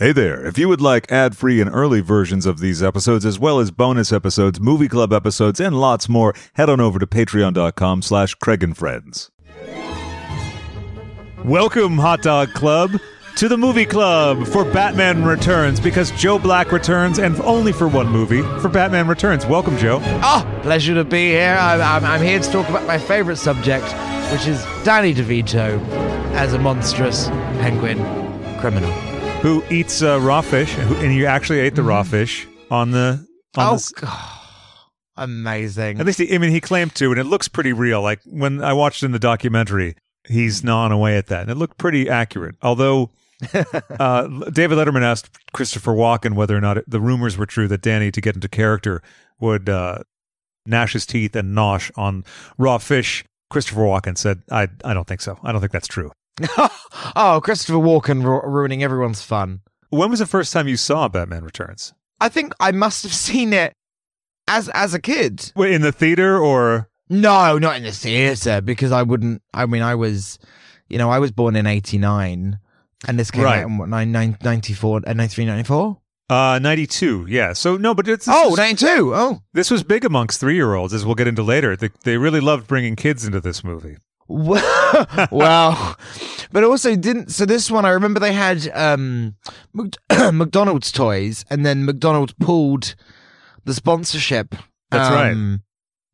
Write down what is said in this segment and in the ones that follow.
Hey there. If you would like ad-free and early versions of these episodes, as well as bonus episodes, movie club episodes, and lots more, head on over to patreon.com slash Craig and Friends. Welcome, Hot Dog Club, to the movie club for Batman Returns, because Joe Black returns, and only for one movie, for Batman Returns. Welcome, Joe. Oh, pleasure to be here. I'm, I'm, I'm here to talk about my favorite subject, which is Danny DeVito as a monstrous penguin criminal. Who eats uh, raw fish, who, and you actually ate the raw fish on the... On Oh, the God. Amazing. At least, he, I mean, he claimed to, and it looks pretty real. Like when I watched in the documentary, he's gnawing away at that, and it looked pretty accurate. Although uh, David Letterman asked Christopher Walken whether or not it, the rumors were true that Danny, to get into character, would uh, gnash his teeth and nosh on raw fish. Christopher Walken said, "I, I don't think so. I don't think that's true." oh, Christopher Walken ru- ruining everyone's fun. When was the first time you saw Batman Returns? I think I must have seen it as as a kid. Wait, in the theater or? No, not in the theater because I wouldn't. I mean, I was, you know, I was born in '89, and this came Right. out in what, nine, nine, 94, uh, 93, 94? Uh, 92, yeah. So, no, but it's. Oh, this, 92. Oh, this was big amongst three year olds, as we'll get into later. They, they really loved bringing kids into this movie. well, but also didn't. So this one, I remember they had um, Mc- McDonald's toys, and then McDonald's pulled the sponsorship. That's right. um,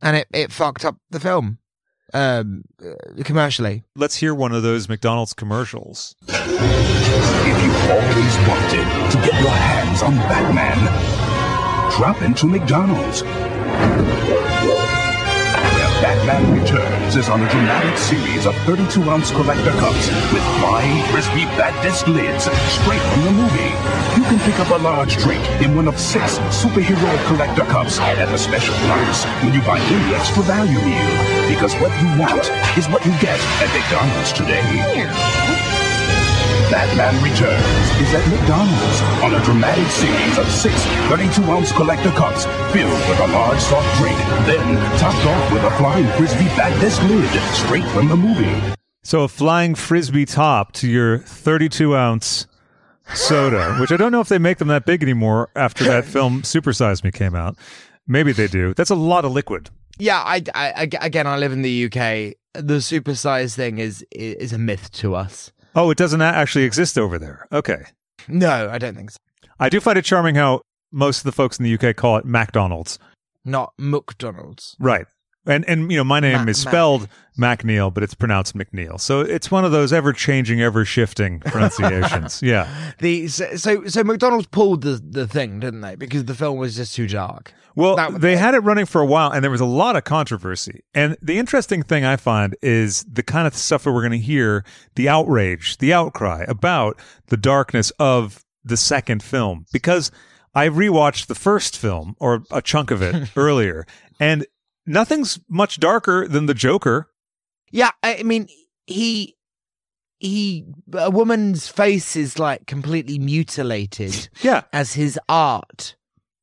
and it it fucked up the film um, uh, commercially. Let's hear one of those McDonald's commercials. If you've always wanted to get your hands on Batman, drop into McDonald's. Batman Returns is on a dramatic series of 32 ounce collector cups with flying crispy bat disc lids straight from the movie. You can pick up a large drink in one of six superhero collector cups at a special price when you buy any extra value meal. Because what you want is what you get at McDonald's today. Batman Returns is at McDonald's on a dramatic series of six 32-ounce collector cups filled with a large soft drink, then topped off with a flying frisbee bat disc lid straight from the movie. So, a flying frisbee top to your 32 ounce soda, which I don't know if they make them that big anymore after that film Supersize Me came out. Maybe they do. That's a lot of liquid. Yeah, I, I, I- again, I live in the UK. The supersize thing is is a myth to us. Oh, it doesn't actually exist over there. Okay. No, I don't think so. I do find it charming how most of the folks in the UK call it McDonald's. Not McDonald's. Right. And and you know, my name Ma- is Mac. spelled MacNeil, but it's pronounced McNeil. So it's one of those ever changing, ever shifting pronunciations. yeah. The so, so so McDonald's pulled the the thing, didn't they? Because the film was just too dark. Well, That they had it running for a while, and there was a lot of controversy. And the interesting thing I find is the kind of stuff that we're going to hear the outrage, the outcry about the darkness of the second film. Because I rewatched the first film, or a chunk of it earlier, and nothing's much darker than the Joker. Yeah, I mean he he a woman's face is like completely mutilated Yeah. as his art.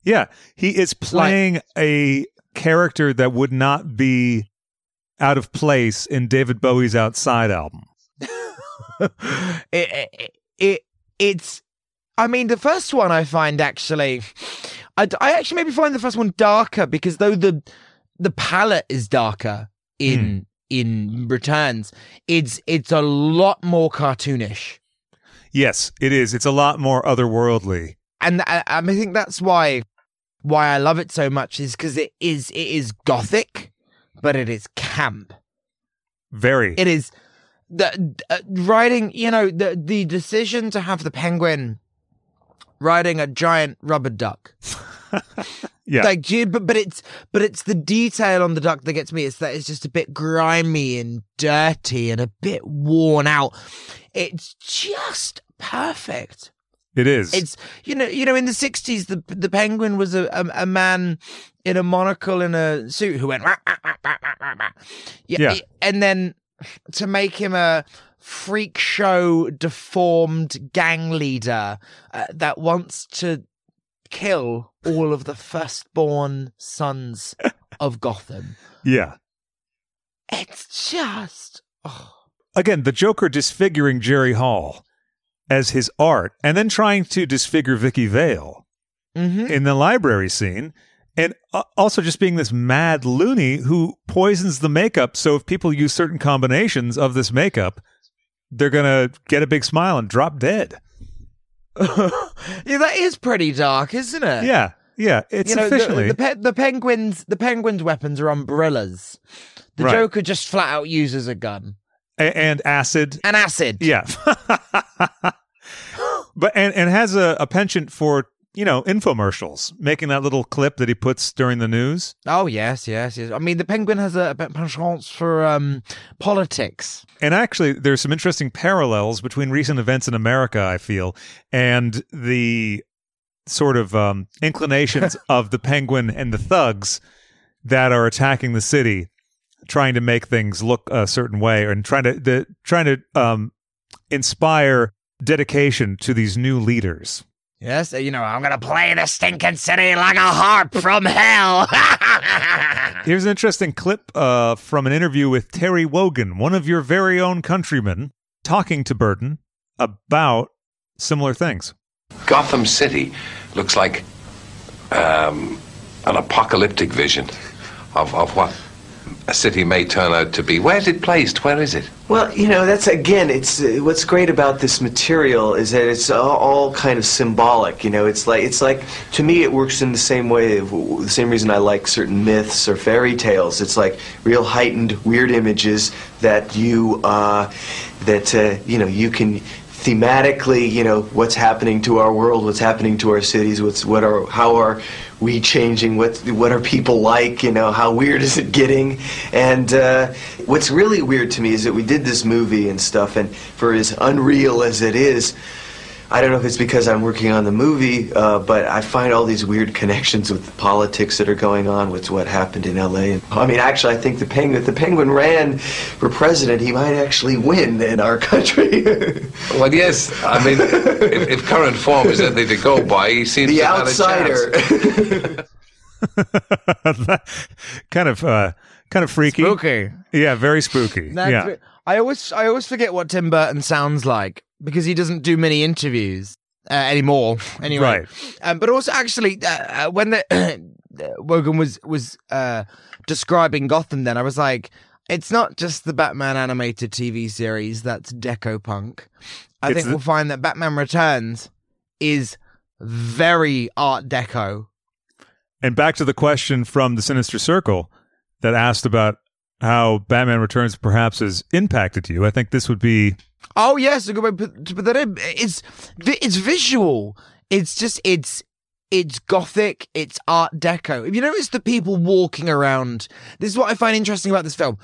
Yeah. He is playing a character that would not be out of place in David Bowie's Outside album. it, it, it it's I mean the first one I find actually I, I actually maybe find the first one darker because though the the palette is darker in hmm. in returns it's it's a lot more cartoonish Yes, it is. It's a lot more otherworldly. and I, I think that's why why I love it so much is because it is it is gothic but it is camp Very. it is the uh, riding you know the the decision to have the penguin riding a giant rubber duck yeah. like gee, but but it's but it's the detail on the duck that gets me it's that it's just a bit grimy and dirty and a bit worn out it's just perfect it is. it's you know you know in the 60s the the penguin was a a, a man in a monocle in a suit who went "Wah, wah, wah, wah, wah, wah, wah." Yeah. and then to make him a freak show deformed gang leader uh, that wants to kill all of the firstborn sons of Gotham yeah. it's just oh. Again, the Joker disfiguring Jerry Hall as his art and then trying to disfigure Vicki Vale Mm-hmm. in the library scene. And also just being this mad loony who poisons the makeup. So if people use certain combinations of this makeup, they're going to get a big smile and drop dead. Yeah, that is pretty dark, isn't it? Yeah. Yeah. It's you know, efficiently. the, the, pe- the penguins. The penguins' weapons are umbrellas. The Right. Joker just flat out uses a gun a- and acid. and acid. Yeah. but and, and has a, a penchant for, you know, infomercials, making that little clip that he puts during the news. Oh yes, yes, yes. I mean, the penguin has a, a penchant for um, politics. And actually, there's some interesting parallels between recent events in America, I feel, and the sort of um, inclinations of the penguin and the thugs that are attacking the city, trying to make things look a certain way and trying to the, trying to um, inspire dedication to these new leaders. Yes, you know, I'm gonna play the stinking city like a harp from hell. Here's an interesting clip uh, from an interview with Terry Wogan, one of your very own countrymen, talking to Burton about similar things. Gotham City looks like um, an apocalyptic vision of, of what a city may turn out to be. Where's it placed? Where is it? Well, you know, that's again, it's uh, what's great about this material is that it's all, all kind of symbolic. You know, it's like it's like to me, it works in the same way, the same reason I like certain myths or fairy tales. It's like real heightened, weird images that you uh, that uh, you know you can thematically, you know, what's happening to our world, what's happening to our cities, what's what are how are we changing, what what are people like, you know, how weird is it getting? And uh, what's really weird to me is that we did this movie and stuff, and for as unreal as it is. I don't know if it's because I'm working on the movie, uh, but I find all these weird connections with the politics that are going on with what happened in L.A. I mean, actually, I think the penguin, if the penguin ran for president, he might actually win in our country. Well, yes. I mean, if, if current form is anything to go by, he seems the to have a chance. outsider. kind of uh kind of freaky. Spooky. Yeah, very spooky. That's yeah. re- I always I always forget what Tim Burton sounds like because he doesn't do many interviews uh, anymore. Anyway, Right. Um, but also, actually, uh, uh, when the Wogan was was uh, describing Gotham, then I was like, it's not just the Batman animated TV series that's deco punk. I It's think the- we'll find that Batman Returns is very Art Deco. And back to the question from the Sinister Circle that asked about how Batman Returns perhaps has impacted you. I think this would be Oh yes, a good way to put, that in. It's it's visual. It's just it's it's gothic. It's Art Deco. If you notice the people walking around, this is what I find interesting about this film.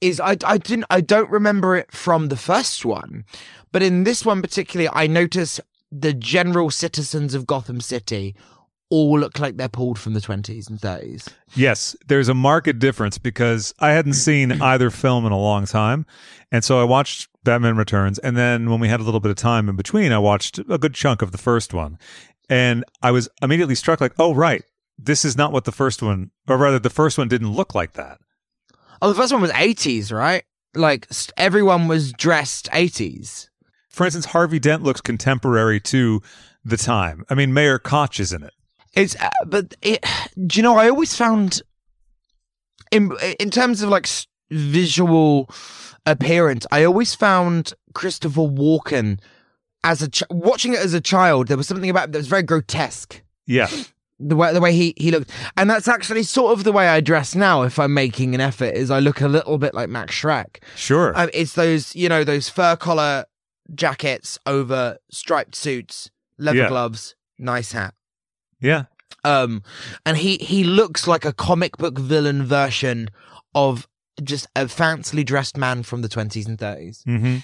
Is I I didn't I don't remember it from the first one, but in this one particularly, I notice the general citizens of Gotham City all look like they're pulled from the twenties and thirties. Yes, there's a marked difference because I hadn't seen either film in a long time. And so I watched Batman Returns. And then when we had a little bit of time in between, I watched a good chunk of the first one. And I was immediately struck like, oh, right. This is not what the first one, or rather, the first one didn't look like that. Oh, the first one was eighties, right? Like everyone was dressed eighties. For instance, Harvey Dent looks contemporary to the time. I mean, Mayor Koch is in it. It's uh, but it. Do you know? I always found in in terms of like visual appearance, I always found Christopher Walken as a ch- watching it as a child. There was something about it that was very grotesque. Yeah. The way the way he he looked, and that's actually sort of the way I dress now. If I'm making an effort, is I look a little bit like Max Shreck. Sure. Um, it's those you know those fur collar jackets over striped suits, leather Yeah. gloves, nice hat. Yeah. Um, and he he looks like a comic book villain version of just a fancily dressed man from the twenties and thirties. hmm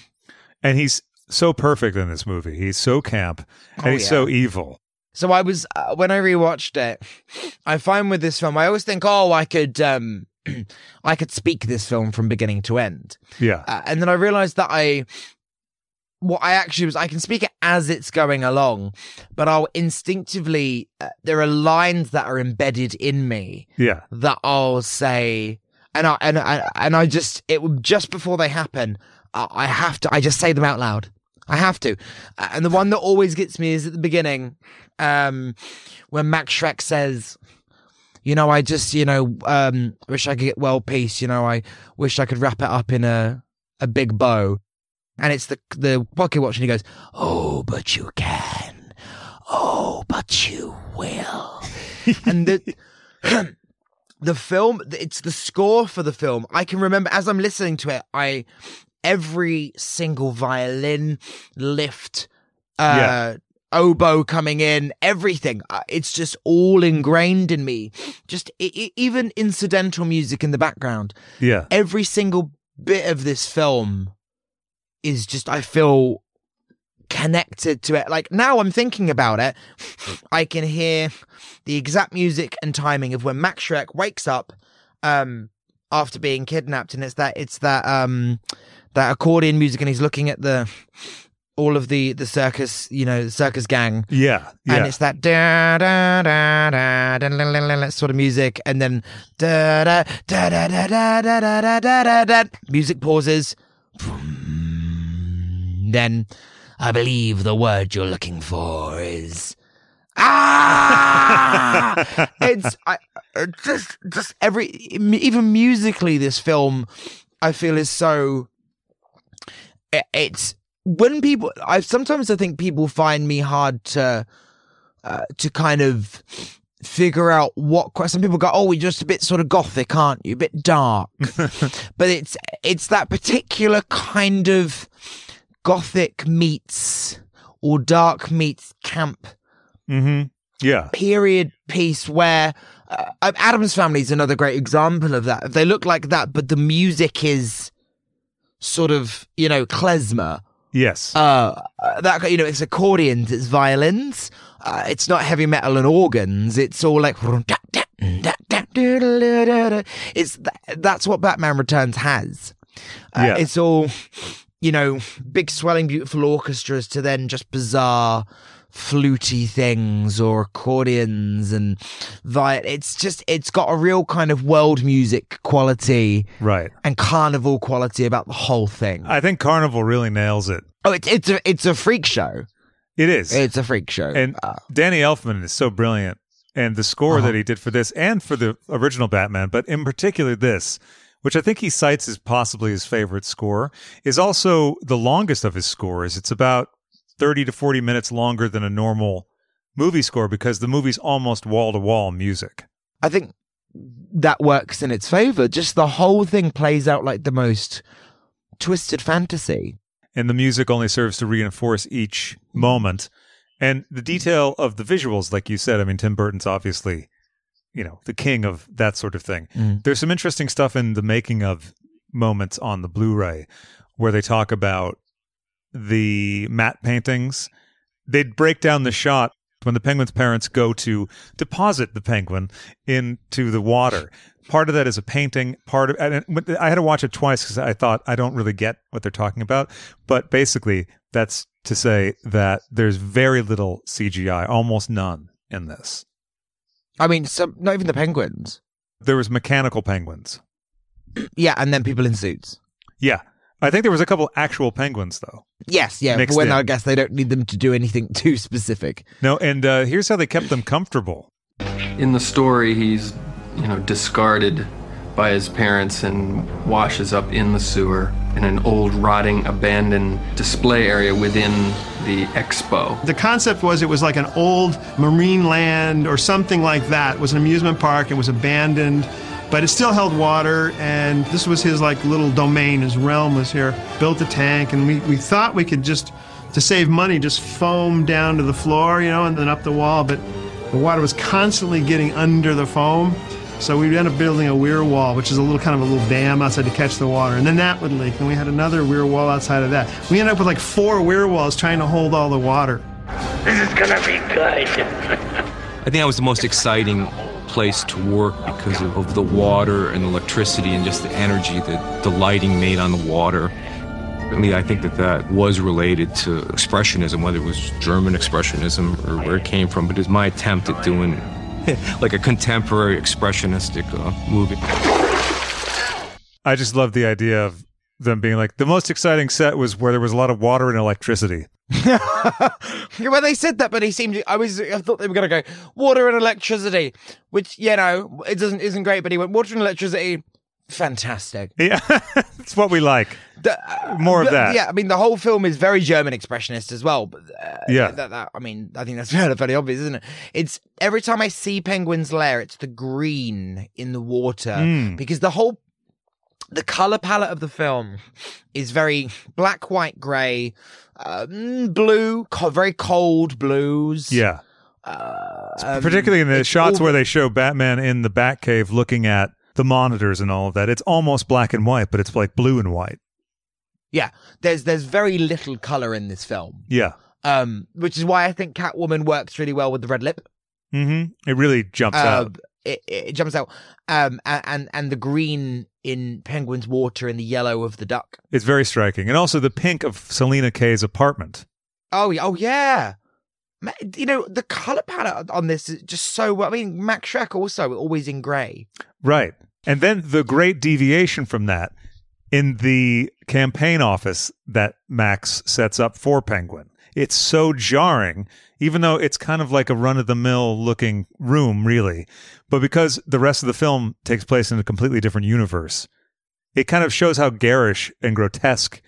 And he's so perfect in this movie. He's so camp and Oh, he's yeah. so evil. So I was uh, when I rewatched it, I find with this film, I always think, oh, I could um, I could speak this film from beginning to end, Yeah. uh, and then I realized that I. What I actually was, I can speak it as it's going along, but I'll instinctively, uh, there are lines that are embedded in me Yeah. that I'll say, and I and I and I just it would just before they happen, I, I have to I just say them out loud. I have to. Uh, And the one that always gets me is at the beginning, um, when Max Shreck says, "You know, I just, you know, um, wish I could get world peace. You know, I wish I could wrap it up in a a big bow." And it's the the pocket watch, and he goes, "Oh, but you can. Oh, but you will." and the the film, it's the score for the film. I can remember as I'm listening to it, I every single violin lift, uh, Yeah. oboe coming in, everything. uh, It's just all ingrained in me. Just e- e- even incidental music in the background. Yeah. Every single bit of this film is just, I feel connected to it. Like now I'm thinking about it, I can hear the exact music and timing of when Max Shreck wakes up, um, after being kidnapped. And it's that, it's that, um, that accordion music and he's looking at the, all of the, the circus, you know, the circus gang Yeah. Yeah. and it's that da da da da da la, la, la, la, sort of music, and then da da da da da da da da da da music pauses. Then I believe the word you're looking for is ah. it's I just just every even musically this film I feel is so it- it's when people I sometimes I think people find me hard to uh, to kind of figure out what some people go oh you're just a bit sort of gothic aren't you a bit dark but it's it's that particular kind of gothic meets or dark meets camp mm-hmm. Yeah. period piece where uh, Addams Family is another great example of that. They look like that, but the music is sort of you know klezmer. Yes. Uh, uh, that you know, it's accordions, it's violins. Uh, it's not heavy metal and organs. It's all like it's that's what Batman Returns has. Uh, Yeah. It's all you know, big swelling, beautiful orchestras to then just bizarre fluty things or accordions and vi- it's just it's got a real kind of world music quality right. and carnival quality about the whole thing. I think Carnival really nails it. oh, it's it's a it's a freak show. It is. It's a freak show. and Uh, Danny Elfman is so brilliant. And the score Uh-huh. that he did for this and for the original Batman, but in particular this, which I think he cites as possibly his favorite score, is also the longest of his scores. It's about 30 to 40 minutes longer than a normal movie score because the movie's almost wall to wall music. I think that works in its favor. Just the whole thing plays out like the most twisted fantasy. and the music only serves to reinforce each moment. And the detail of the visuals, like you said, I mean, Tim Burton's obviously, you know, the king of that sort of thing. Mm. There's some interesting stuff in the making of moments on the Blu-ray where they talk about the matte paintings. They'd break down the shot when the penguin's parents go to deposit the penguin into the water. Part of that is a painting. Part of I had to watch it twice because I thought I don't really get what they're talking about. But basically, that's to say that there's very little CGI, almost none in this. I mean, some not even the penguins. There was mechanical penguins. Yeah, and then people in suits. Yeah, I think there was a couple actual penguins though. Yes, yeah. Mixed when in. I guess they don't need them to do anything too specific. No, and uh, here's how they kept them comfortable. In the story, he's, you know, discarded by his parents and washes up in the sewer in an old, rotting, abandoned display area within the expo. The concept was it was like an old marine land or something like that. It was an amusement park. It was abandoned, but it still held water. And this was his like little domain. His realm was here. Built a tank, and we, we thought we could just, to save money, just foam down to the floor, you know, and then up the wall. But the water was constantly getting under the foam. So we ended up building a weir wall, which is a little kind of a little dam outside to catch the water, and then that would leak. And we had another weir wall outside of that. We ended up with like four weir walls trying to hold all the water. This is gonna be good. I think that was the most exciting place to work because of, of the water and electricity and just the energy that the lighting made on the water. Really, I think that that was related to expressionism, whether it was German expressionism or where it came from. But it's my attempt at doing like a contemporary expressionistic uh, movie. I just love the idea of them being like the most exciting set was where there was a lot of water and electricity. when they said that, but he seemed. I was. I thought they were going to go water and electricity, which you know it doesn't isn't great. But he went water and electricity. Fantastic. Yeah, it's what we like. The- More of that. Yeah, I mean the whole film is very German expressionist as well. But uh, Yeah. that, that, I mean I think that's fairly, fairly obvious, isn't it? It's every time I see Penguin's lair, it's the green in the water Mm. because the whole the color palette of the film is very black, white, gray, um, blue, co- very cold blues. Yeah, uh, particularly in the shots all- where they show Batman in the Batcave looking at the monitors and all of that. It's almost black and white, but it's like blue and white. Yeah. There's there's very little color in this film, Yeah. um, which is why I think Catwoman works really well with the red lip. Mm-hmm. It really jumps Uh, out. it, it jumps out, um, and and the green in Penguin's water and the yellow of the duck. It's very striking, and also the pink of Selina Kay's apartment. Oh, yeah- oh yeah. You know the color palette on this is just so. well. I mean, Max Shreck also always in grey. Right. And then the great deviation from that in the campaign office that Max sets up for Penguin. It's so jarring, even though it's kind of like a run of the mill looking room, really. But because the rest of the film takes place in a completely different universe, it kind of shows how garish and grotesque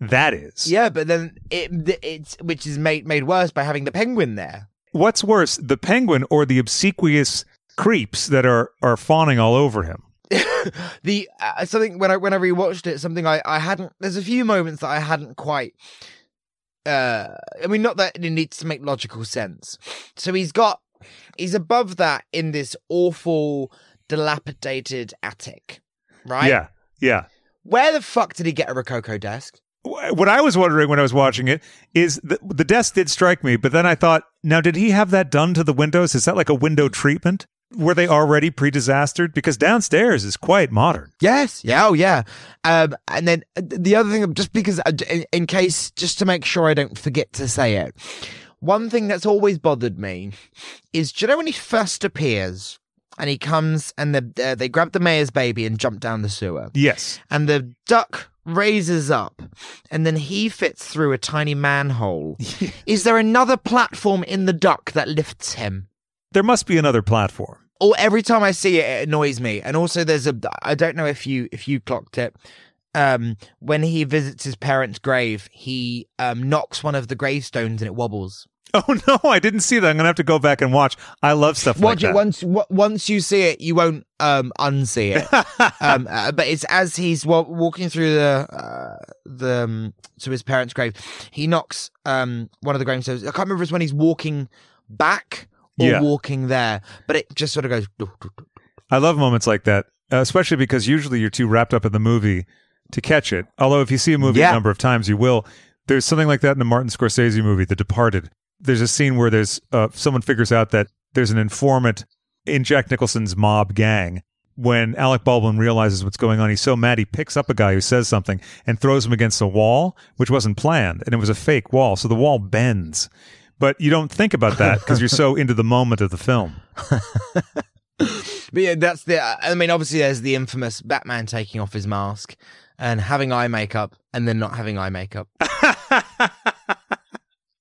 that is. Yeah, but then it it's which is made made worse by having the penguin there. What's worse, the penguin or the obsequious creeps that are, are fawning all over him? the uh, something when I when I rewatched it, something I I hadn't. There's a few moments that I hadn't quite. Uh, I mean, not that it needs to make logical sense. So he's got he's above that in this awful, dilapidated attic, right? Yeah. Yeah. Where the fuck did he get a rococo desk? what I was wondering when I was watching it is the, the desk did strike me, but then I thought, now did he have that done to the windows? Is that like a window treatment? Were they already pre-disastered? Because downstairs is quite modern. Yes. Yeah. Oh, yeah. Um, and then uh, the other thing, just because, uh, in, in case, just to make sure I don't forget to say it, one thing that's always bothered me is, do you know when he first appears and he comes and the, uh, they grab the mayor's baby and jump down the sewer, Yes. and the duck raises up and then he fits through a tiny manhole. is there another platform in the duck that lifts him? There must be another platform. Or every time I see it, it annoys me. And also, there's a I don't know if you if you clocked it. Um, when he visits his parents' grave, he um knocks one of the gravestones and it wobbles. Oh no, I didn't see that. I'm gonna have to go back and watch. I love stuff like Watch it that. once. w- Once you see it, you won't um unsee it. um, uh, but it's as he's wa- walking through the uh, the um, to his parents' grave, he knocks um one of the gravestones. I can't remember if it's when he's walking back or Yeah. walking there, but it just sort of goes. I love moments like that, especially because usually you're too wrapped up in the movie to catch it. Although if you see a movie Yeah. a number of times, you will. There's something like that in the Martin Scorsese movie, The Departed. There's a scene where there's uh, someone figures out that there's an informant in Jack Nicholson's mob gang. When Alec Baldwin realizes what's going on, he's so mad he picks up a guy who says something and throws him against a wall, which wasn't planned, and it was a fake wall, so the wall bends. But you don't think about that because you're so into the moment of the film. But yeah, that's the. I mean, obviously, there's the infamous Batman taking off his mask and having eye makeup, and then not having eye makeup.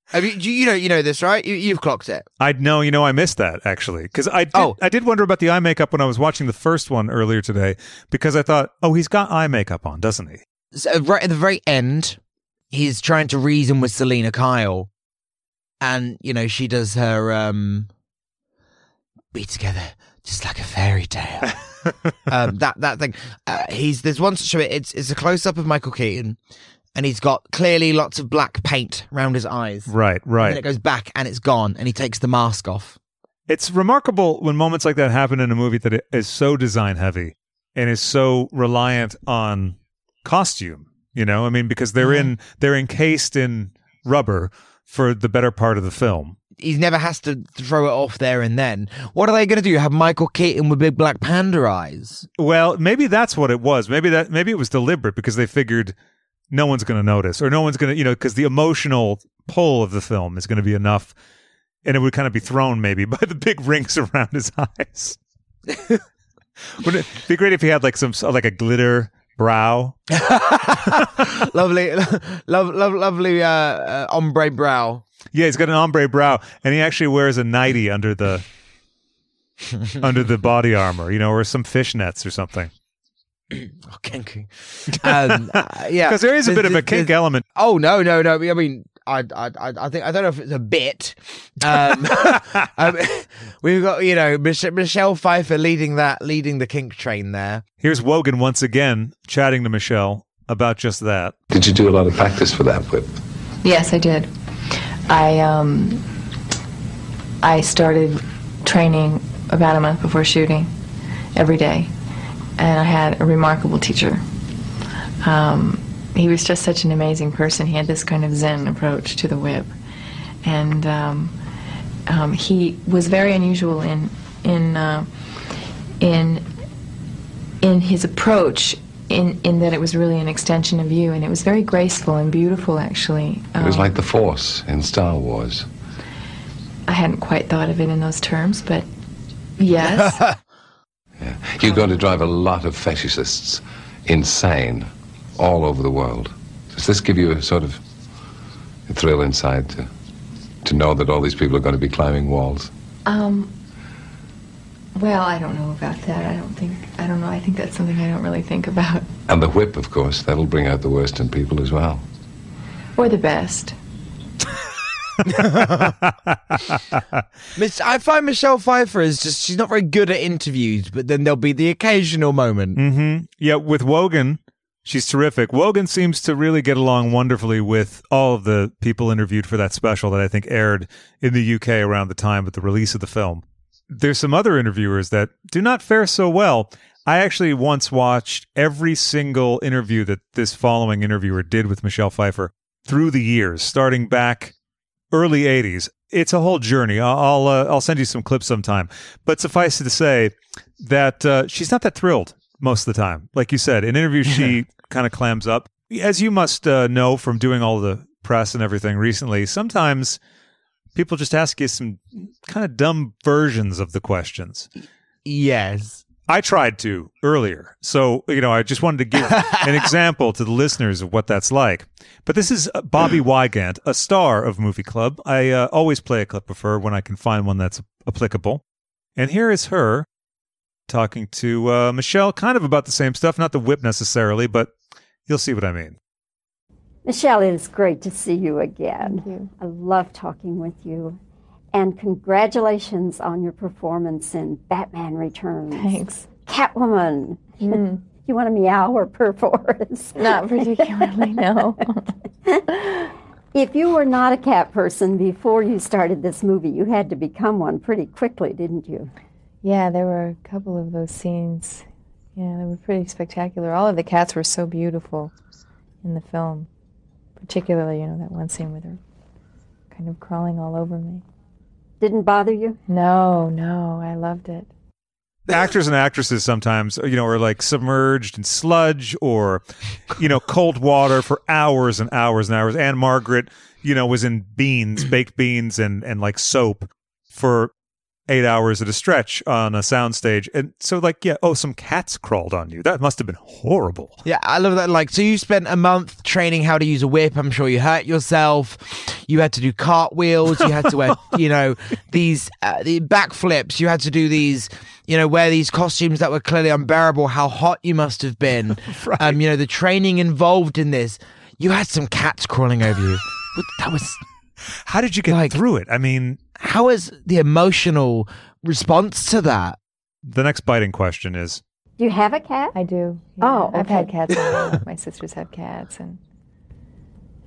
Have you, you know you know this right? You, you've clocked it. I know, you know, I missed that actually because I did, Oh. I did wonder about the eye makeup when I was watching the first one earlier today because I thought, oh, he's got eye makeup on, doesn't he? So right at the very end, he's trying to reason with Selina Kyle, and you know she does her um, be together just like a fairy tale. um, that that thing. Uh, he's there's one show it. It's it's a close up of Michael Keaton, and he's got clearly lots of black paint around his eyes. Right, right. And then it goes back and it's gone, and he takes the mask off. It's remarkable when moments like that happen in a movie that it is so design heavy and is so reliant on costume. You know, I mean, because they're in they're encased in rubber for the better part of the film. He never has to throw it off there and then. What are they going to do? Have Michael Keaton with big black panda eyes? Well, maybe that's what it was. Maybe that maybe it was deliberate because they figured no one's going to notice or no one's going to, you know, because the emotional pull of the film is going to be enough, and it would kind of be thrown maybe by the big rings around his eyes. Would it be great if he had like some like a glitter brow. lovely, love, love, lovely uh, uh, ombre brow. Yeah, he's got an ombre brow, and he actually wears a nightie under the under the body armor, you know, or some fishnets or something. Oh, kinky. Um, uh, yeah, Because there is a bit of a kink element. Oh no, no, no. I mean, I, I, I I think I don't know if it's a bit. Um, um, we've got you know Mich- Michelle Pfeiffer leading that, leading the kink train there. Here's Wogan once again chatting to Michelle about just that. Did you do a lot of practice for that whip? Yes, I did. I um, I started training about a month before shooting, every day, and I had a remarkable teacher. Um, he was just such an amazing person. He had this kind of Zen approach to the whip, and um, um, he was very unusual in in uh, in in his approach. In, in that it was really an extension of you, and it was very graceful and beautiful, actually. It was Um, like the Force in Star Wars. I hadn't quite thought of it in those terms, but yes. You're going to drive a lot of fetishists insane all over the world. Does this give you a sort of a thrill inside to, to know that all these people are going to be climbing walls? um, well, I don't know about that. I don't think, I don't know. I think that's something I don't really think about. And the whip, of course, that'll bring out the worst in people as well. Or the best. Miss, I find Michelle Pfeiffer is just she's not very good at interviews, but then there'll be the occasional moment. Mm-hmm. Yeah, with Wogan, she's terrific. Wogan seems to really get along wonderfully with all of the people interviewed for that special that I think aired in the UK around the time of the release of the film. There's some other interviewers that do not fare so well. I actually once watched every single interview that this following interviewer did with Michelle Pfeiffer through the years, starting back early 80s. It's a whole journey. I'll uh, I'll send you some clips sometime. But suffice it to say that uh, she's not that thrilled most of the time. Like you said, in interviews she kind of clams up. As you must uh, know from doing all the press and everything recently, sometimes people just ask you some kind of dumb versions of the questions. Yes. I tried to earlier. So, you know, I just wanted to give an example to the listeners of what that's like. But this is uh, Bobbie Wygant, a star of Movie Club. I uh, always play a clip of her when I can find one that's applicable. And here is her talking to uh, Michelle, kind of about the same stuff, not the whip necessarily, but you'll see what I mean. Michelle, it is great to see you again. Thank you. I love talking with you. And congratulations on your performance in Batman Returns. Thanks. Catwoman. Mm, You want to meow or purr for us? not particularly, no. If you were not a cat person before you started this movie, you had to become one pretty quickly, didn't you? Yeah, there were a couple of those scenes. Yeah, they were pretty spectacular. All of the cats were so beautiful in the film. Particularly, you know, that one scene with her kind of crawling all over me. Didn't bother you? No, no, I loved it. actors and actresses sometimes you know are like submerged in sludge or you know cold water for hours and hours and hours and margaret you know was in beans baked beans and and like soap for eight hours at a stretch on a soundstage and so like yeah oh some cats crawled on you that must have been horrible Yeah, I love that. Like, so you spent a month training how to use a whip. I'm sure you hurt yourself. You had to do cartwheels. You had to wear, you know, these uh, the backflips. You had to do these, you know, wear these costumes that were clearly unbearable. How hot you must have been. Um, you know, the training involved in this. You had some cats crawling over you. That was how did you get Like- through it i mean how is the emotional response to that? the next biting question is Do you have a cat? I do. Oh, I've had cats. my sisters have cats, and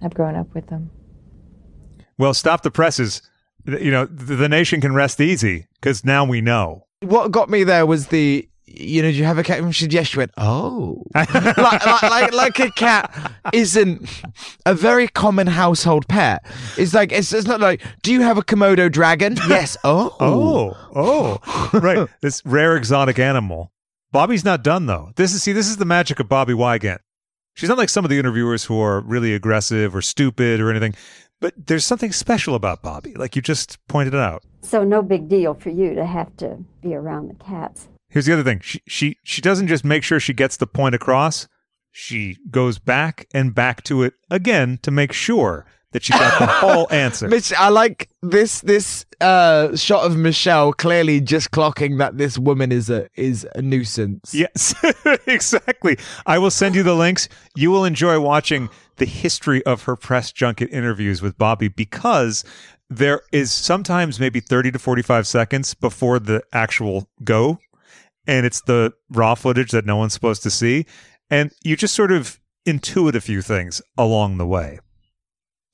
I've grown up with them. well stop the presses you know the, the nation can rest easy because now we know What got me there was the. You know, do you have a cat? And she said yes. She went, oh, like, like, like, like a cat isn't a very common household pet. It's like it's, it's not like, do you have a Komodo dragon? yes. Oh, Oh, oh, right. This rare exotic animal. Bobbie's not done though. This is see, this is the magic of Bobbie Wygant. She's not like some of the interviewers who are really aggressive or stupid or anything, but there's something special about Bobbie, like you just pointed out. So no big deal for you to have to be around the cats. Here's the other thing: she she she doesn't just make sure she gets the point across. she goes back and back to it again to make sure that she got the whole answer. Mich- I like this this uh, shot of Michelle clearly just clocking that this woman is a is a nuisance. Yes, exactly. I will send you the links. You will enjoy watching the history of her press junket interviews with Bobbie because there is sometimes maybe 30 to 45 seconds before the actual go and it's the raw footage that no one's supposed to see and you just sort of intuit a few things along the way.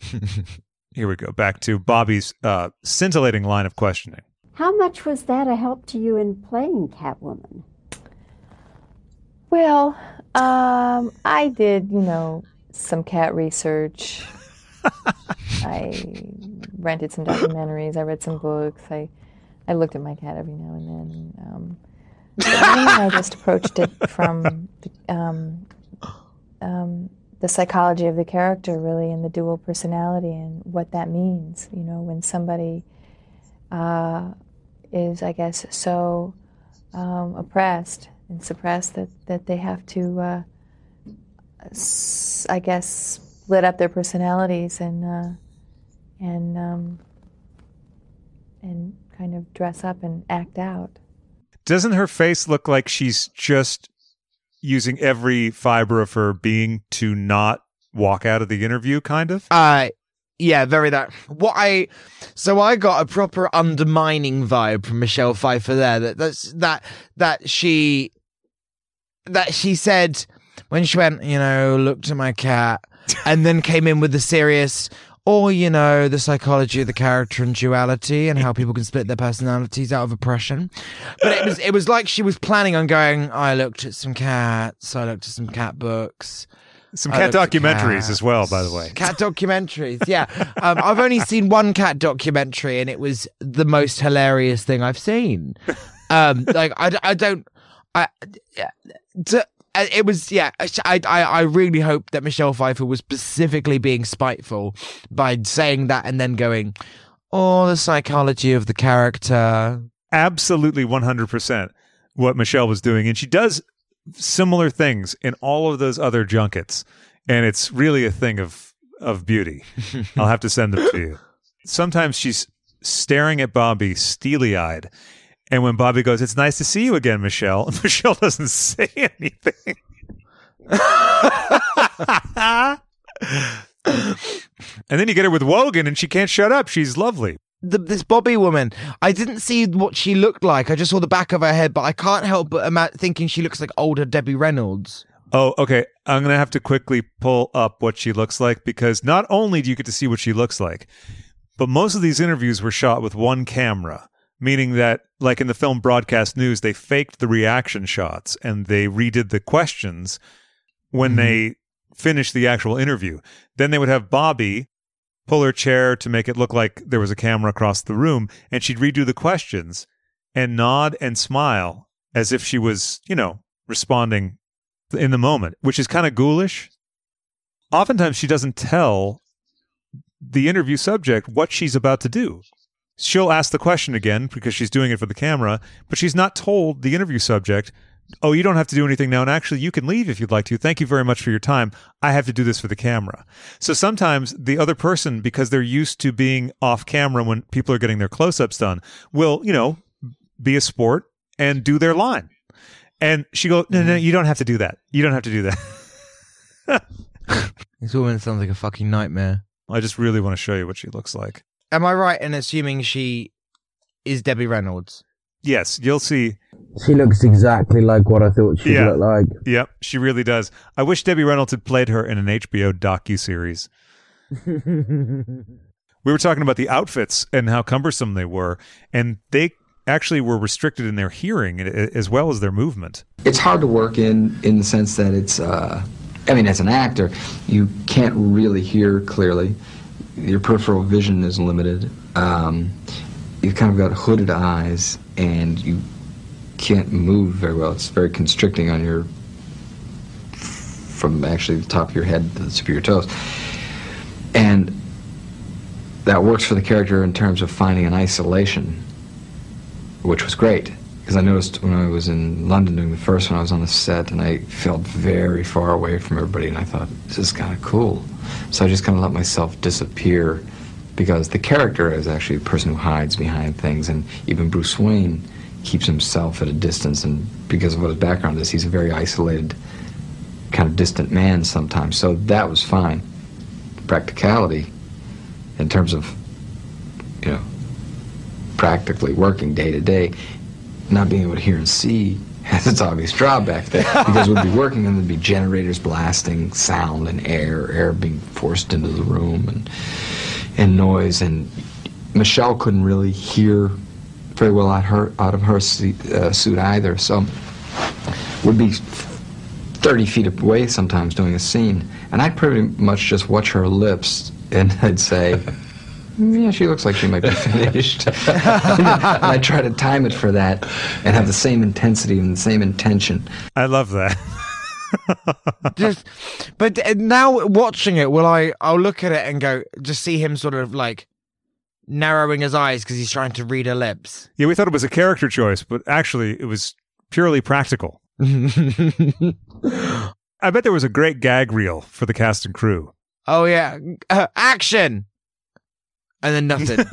Here we go. Back to Bobbie's uh, scintillating line of questioning. How much was that a help to you in playing Catwoman? Well, um, I did, you know, some cat research. I rented some documentaries. I read some books. I, I looked at my cat every now and then. Um, I just approached it from um, um, the psychology of the character, really, and the dual personality, and what that means. You know, when somebody uh, is, I guess, so um, oppressed and suppressed that, that they have to, uh, s- I guess, split up their personalities and uh, and um, and kind of dress up and act out. Doesn't her face look like she's just using every fiber of her being to not walk out of the interview, kind of? Uh yeah, very that. What I so I got a proper undermining vibe from Michelle Pfeiffer there. That that's that that she that she said when she went, you know, looked at my cat and then came in with the serious or you know the psychology of the character and duality and how people can split their personalities out of oppression but it was it was like she was planning on going i looked at some cats i looked at some cat books Some cat documentaries as well, by the way. Cat documentaries, yeah. Um, I've only seen one cat documentary, and it was the most hilarious thing I've seen. Um, like I, I don't, I, Uh, it was yeah. Uh, I, I, I really hope that Michelle Pfeiffer was specifically being spiteful by saying that and then going, "Oh, the psychology of the character." Absolutely 100% what Michelle was doing. And she does similar things in all of those other junkets. And it's really a thing of, of beauty. I'll have to send them to you. Sometimes she's staring at Bobbie steely eyed. And when Bobbie goes, It's nice to see you again, Michelle, Michelle doesn't say anything. and then you get her with Wogan, and she can't shut up. She's lovely. The, this Bobbie woman, I didn't see what she looked like. I just saw the back of her head, but I can't help but ima- thinking she looks like older Debbie Reynolds. Oh, okay. I'm going to have to quickly pull up what she looks like because not only do you get to see what she looks like, but most of these interviews were shot with one camera, meaning that, like in the film Broadcast News, they faked the reaction shots and they redid the questions when mm-hmm. they finished the actual interview. Then they would have Bobbie pull her chair to make it look like there was a camera across the room, and she'd redo the questions and nod and smile as if she was, you know, responding in the moment, which is kind of ghoulish. Oftentimes, she doesn't tell the interview subject what she's about to do. She'll ask the question again because she's doing it for the camera, but she's not told the interview subject, Oh, you don't have to do anything now. And actually, you can leave if you'd like to. Thank you very much for your time. I have to do this for the camera. So sometimes the other person, because they're used to being off camera when people are getting their close ups done, will, you know, be a sport and do their line. And she goes, no, no, mm-hmm. you don't have to do that. You don't have to do that. This woman sounds like a fucking nightmare. I just really want to show you what she looks like. Am I right in assuming she is Debbie Reynolds? Yes, you'll see. She looks exactly like what I thought she'd Yeah. look like. Yep, she really does. I wish Debbie Reynolds had played her in an HBO docu series. we were talking about the outfits and how cumbersome they were, and they actually were restricted in their hearing as well as their movement. It's hard to work in in the sense that it's. Uh, I mean, as an actor, you can't really hear clearly. Your peripheral vision is limited. Um, you've kind of got hooded eyes, and you can't move very well. It's very constricting on your from actually the top of your head to the tip of your toes, and that works for the character in terms of finding an isolation, which was great because I noticed when I was in London doing the first one, I was on the set and I felt very far away from everybody, and I thought this is kind of cool. So I just kind of let myself disappear because the character is actually a person who hides behind things, and even Bruce Wayne keeps himself at a distance, and because of what his background is, he's a very isolated, kind of distant man sometimes. So that was fine. Practicality, in terms of, you know, practically working day to day, not being able to hear and see has its obvious drawback there. Because we'd be working and there'd be generators blasting sound and air, air being forced into the room and and noise. And Michelle couldn't really hear very well out her out of her seat, uh, suit either. So we'd be 30 feet away sometimes doing a scene, and I'd pretty much just watch her lips, and I'd say, "Mm, "Yeah, she looks like she might be finished." and I try to time it for that, and have the same intensity and the same intention. I love that. just, but uh, now watching it, will I? I'll look at it and go, just see him sort of like narrowing his eyes because he's trying to read her lips. Yeah, we thought it was a character choice, but actually it was purely practical. I bet there was a great gag reel for the cast and crew. Oh yeah, uh, action, and then nothing.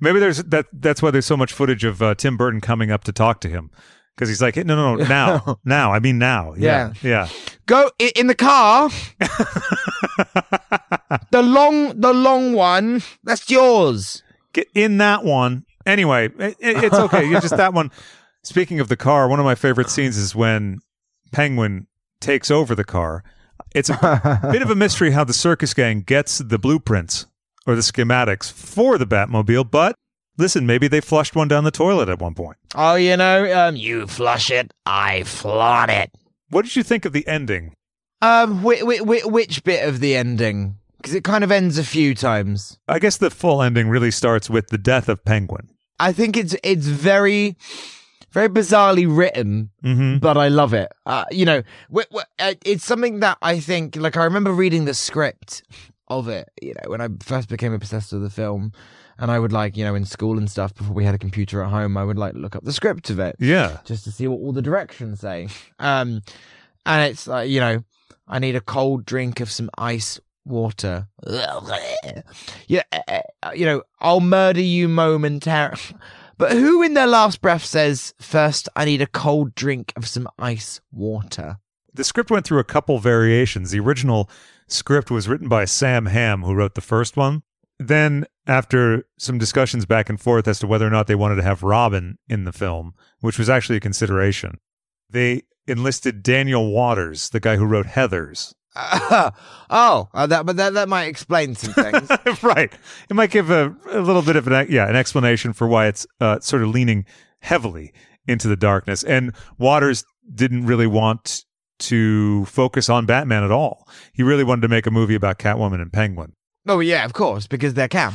Maybe there's that. That's why there's so much footage of uh, Tim Burton coming up to talk to him because he's like, "No, no, no, now, now. I mean, now. Yeah, yeah. Go i- in the car. the long, the long one. That's yours. Get in that one. Anyway, it, it- it's okay. It's just that one. Speaking of the car, one of my favorite scenes is when Penguin takes over the car. It's a bit of a mystery how the circus gang gets the blueprints or the schematics for the Batmobile, but listen, maybe they flushed one down the toilet at one point. Oh, you know, um, you flush it, I flaunt it. What did you think of the ending? Um, whi- whi- whi- which bit of the ending? Because it kind of ends a few times. I guess the full ending really starts with the death of Penguin. I think it's it's very very bizarrely written, Mm-hmm. but I love it. Uh, you know, wh- wh- uh, it's something that I think like I remember reading the script of it. You know, when I first became obsessed with the film, and I would like you know in school and stuff before we had a computer at home, I would like look up the script of it. Yeah. just to see what all the directions say. Um, and it's like you know, I need a cold drink of some ice water. Yeah, uh, uh, you know, I'll murder you momentarily. But who in their last breath says, first, I need a cold drink of some ice water? The script went through a couple variations. The original script was written by Sam Hamm, who wrote the first one. Then, after some discussions back and forth as to whether or not they wanted to have Robin in the film, which was actually a consideration, they enlisted Daniel Waters, the guy who wrote Heathers. oh, uh, that, but that, that might explain some things. right. It might give a, a little bit of an yeah an explanation for why it's uh, sort of leaning heavily into the darkness. And Waters didn't really want to focus on Batman at all. He really wanted to make a movie about Catwoman and Penguin. oh, yeah, of course, because they're camp.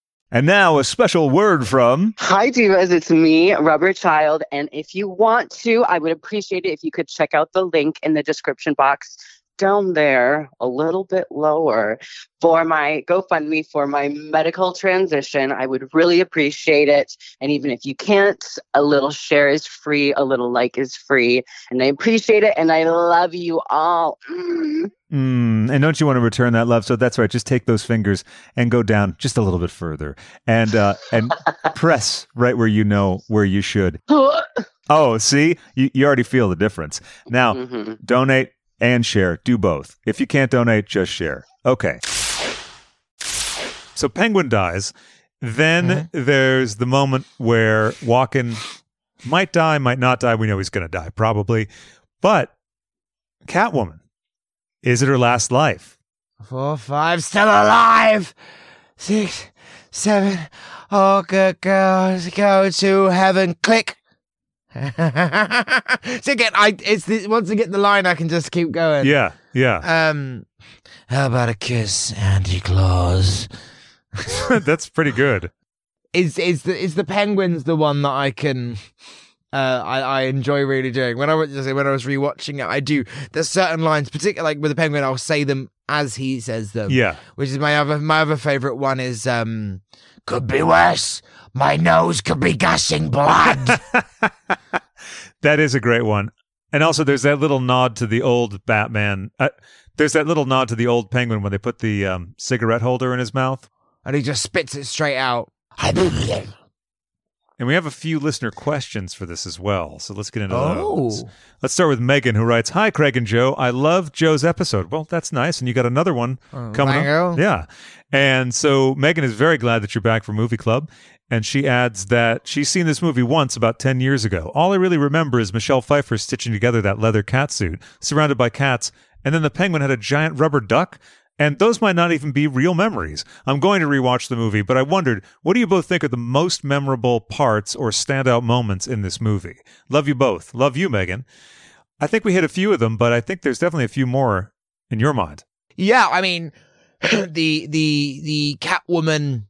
And now a special word from Hi, Divas. It's me, Rubber Child. And if you want to, I would appreciate it if you could check out the link in the description box down there, a little bit lower, for my GoFundMe for my medical transition. I would really appreciate it. And even if you can't, a little share is free, a little like is free. And I appreciate it. And I love you all. Mm. Mm, and don't you want to return that love? So that's right. Just take those fingers and go down just a little bit further, and uh, and press right where you know where you should. Oh, see, you, you already feel the difference. Now, Mhm. donate and share. Do both. If you can't donate, just share. Okay. So Penguin dies. Then mm-hmm. there's the moment where Walken might die, might not die. We know he's going to die, probably. But Catwoman, is it her last life? Four, five, still alive. Six, seven. All good girls go to heaven. Click. so again, I it's the, once I get the line, I can just keep going. Yeah, yeah. Um, how about a kiss, Auntie Claus? That's pretty good. Is is the is the penguins the one that I can uh I, I enjoy really doing when I was when I was rewatching it I do there's certain lines particularly like with the penguin I'll say them as he says them Yeah. which is my other my other favorite one is um could be worse my nose could be gushing blood That is a great one. And also, there's that little nod to the old Batman. Uh, there's that little nod to the old Penguin when they put the um, cigarette holder in his mouth. and he just spits it straight out And we have a few listener questions for this as well. So let's get into Oh. those. Let's start with Megan, who writes Hi, Craig and Joe. I love Joe's episode. Well, that's nice. And you got another one Oh, coming up. Yeah. And so Megan is very glad that you're back for Movie Club. And she adds that she's seen this movie once about 10 years ago. All I really remember is Michelle Pfeiffer stitching together that leather cat suit, surrounded by cats. And then the penguin had a giant rubber duck. And those might not even be real memories. I'm going to rewatch the movie, but I wondered, what do you both think are the most memorable parts or standout moments in this movie? Love you both. Love you, Megan. I think we hit a few of them, but I think there's definitely a few more in your mind. Yeah, I mean, the the the Catwoman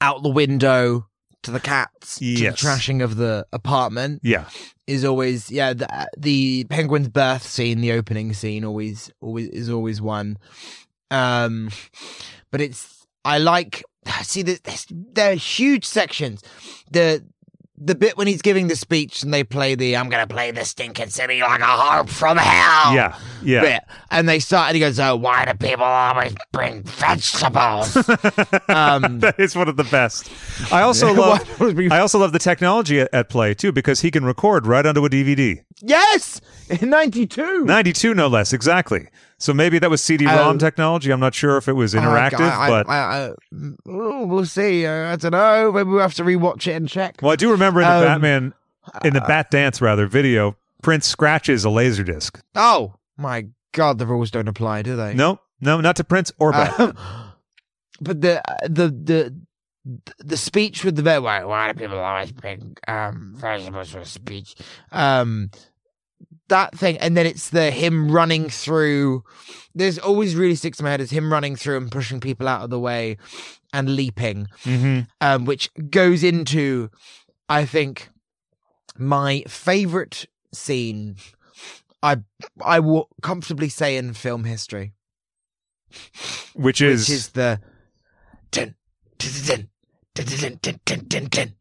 out the window to the cats, to the trashing of the apartment Yeah. is always yeah. The, the penguin's birth scene, the opening scene, always always is always one. Um, but it's I like see the there's, there are huge sections. The the bit when he's giving the speech and they play the I'm gonna play the stinking city like a harp from hell Yeah. Yeah. bit. And they start, and he goes, "Oh, why do people always bring vegetables?" um, that is one of the best. I also love. I also love the technology at, at play too, because he can record right onto a DVD. yes, in '92. Ninety-two, no less, exactly. So maybe that was CD-ROM Um, technology. I'm not sure if it was interactive, I, I, but I, oh, we'll see. Uh, I don't know. Maybe we'll have to rewatch it and check. well, I do remember in the Um, Batman, in the Bat Dance rather video, Prince scratches a laser disc. Oh my god, the rules don't apply, do they? No, no, not to Prince or Batman. Um, but the the the the speech with the. Why, why do people always bring um vegetables for speech? Um, that thing, and then it's the him running through. There's always really sticks in my head is him running through and pushing people out of the way and leaping, hmm um, which goes into, I think, my favorite scene. I I will comfortably say in film history Which is, which is the dun, dun, dun, dun, dun, dun, dun, dun, dun.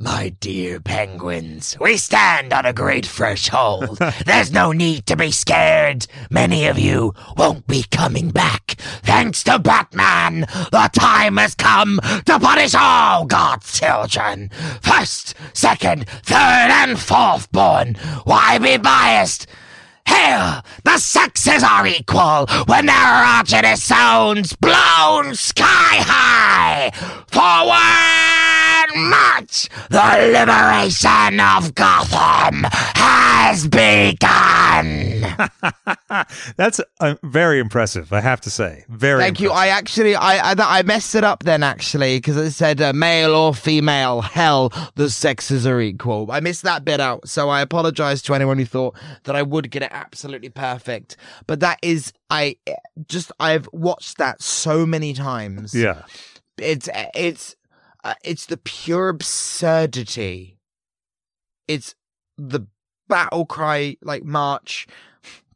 My dear penguins, we stand on a great threshold. There's no need to be scared. Many of you won't be coming back. Thanks to Batman, the time has come to punish all God's children. First, second, third, and fourth born. Why be biased? Here, the sexes are equal when their erogenous zones blown sky high. Forward march! The liberation of Gotham has begun. that's uh, very impressive. I have to say, very. Thank you. I actually, I, I, I messed it up then actually because it said uh, male or female. Hell, the sexes are equal. I missed that bit out, so I apologize to anyone who thought that I would get it absolutely perfect. But that is, I just, I've watched that so many times. Yeah. It's, it's, uh, it's the pure absurdity. It's the battle cry, like march,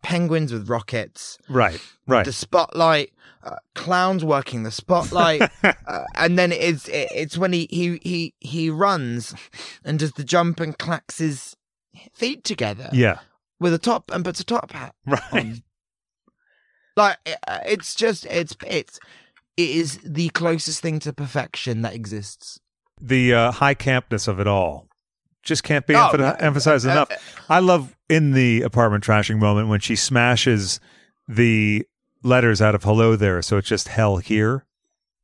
penguins with rockets Right. Right. the spotlight, uh, clowns working the spotlight, uh, and then it's it's when he he he he runs and does the jump and clacks his feet together yeah. with a top and puts a top hat Right. on. Like uh, it's just it's it's it is the closest thing to perfection that exists. the uh, high campness of it all just can't be Oh, emph- uh, emphasized uh, enough. I love in the apartment trashing moment when she smashes the letters out of "Hello There," so it's just "Hell Here."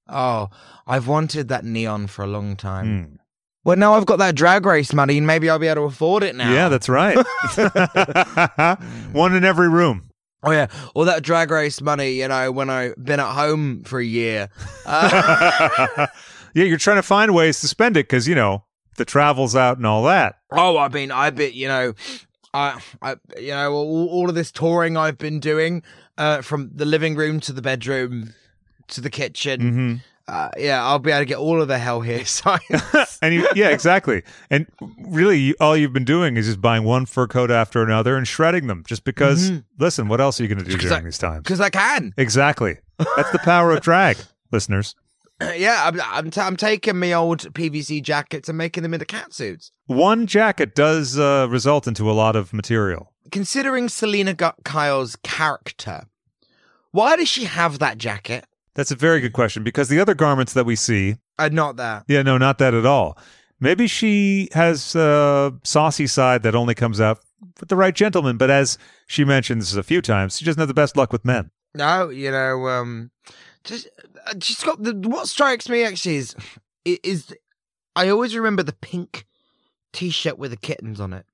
Oh, I've wanted that neon for a long time. Hmm. Well, now I've got that drag race money, and maybe I'll be able to afford it now. Yeah, that's right. One in every room. Oh yeah, all that drag race money. You know, when I've been at home for a year. Uh, Yeah, you're trying to find ways to spend it because you know the travel's out and all that. Oh, I mean, I bet you know, I, I, you know, all, all of this touring I've been doing, uh, from the living room to the bedroom to the kitchen. Mm-hmm. Uh, yeah, I'll be able to get all of the hell here signs. and you, yeah, exactly. And really, you, all you've been doing is just buying one fur coat after another and shredding them. Just because, Mhm. listen, what else are you going to do during I- these times? Because I can. Exactly. That's the power of drag, listeners. Yeah, I'm, I'm, t- I'm taking my old PVC jackets and making them into cat suits. One jacket does uh, result into a lot of material. Considering Selina Kyle's character, why does she have that jacket? That's a very good question because the other garments that we see, Uh, not that. yeah, no, not that at all. Maybe she has a saucy side that only comes out with the right gentleman, but as she mentions a few times, she doesn't have the best luck with men. No, you know, um, just uh, she's got the. What strikes me actually is i- is I always remember the pink t-shirt with the kittens on it.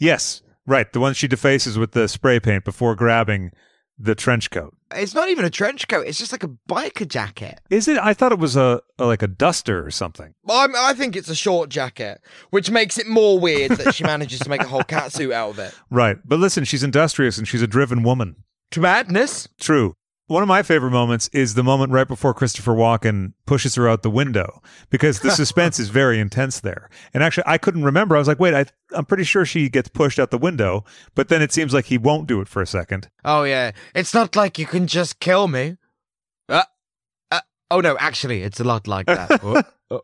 Yes, right. The one she defaces with the spray paint before grabbing the trench coat. It's not even a trench coat. It's just like a biker jacket. Is it? I thought it was a, a like a duster or something. Well, I'm, I think it's a short jacket, which makes it more weird that she manages to make a whole cat suit out of it. Right. But listen, she's industrious and she's a driven woman. To madness. True. One of my favorite moments is the moment right before Christopher Walken pushes her out the window because the suspense is very intense there. And actually, I couldn't remember. I was like, wait, I, I'm pretty sure she gets pushed out the window, but then it seems like he won't do it for a second. Oh yeah, it's not like you can just kill me. Uh, uh, oh no, actually, it's a lot like that. Oh, oh.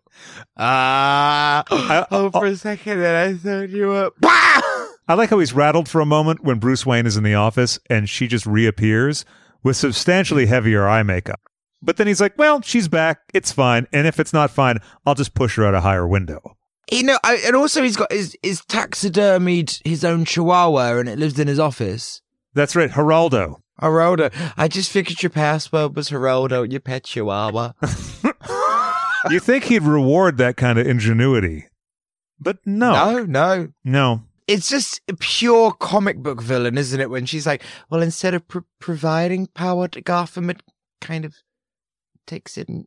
Ah, oh, for a second, then I thought you were. I like how he's rattled for a moment when Bruce Wayne is in the office and she just reappears with substantially heavier eye makeup. But then he's like, well, she's back. It's fine. And if it's not fine, I'll just push her out a higher window. You know, I, and also he's got his his taxidermied his own chihuahua, and it lives in his office. That's right, Geraldo. Geraldo. I just figured your password was Geraldo, your pet chihuahua. you think he'd reward that kind of ingenuity. But no. No, no. No. It's just a pure comic book villain, isn't it? When she's like, well, instead of pro- providing power to Gotham, it kind of takes it and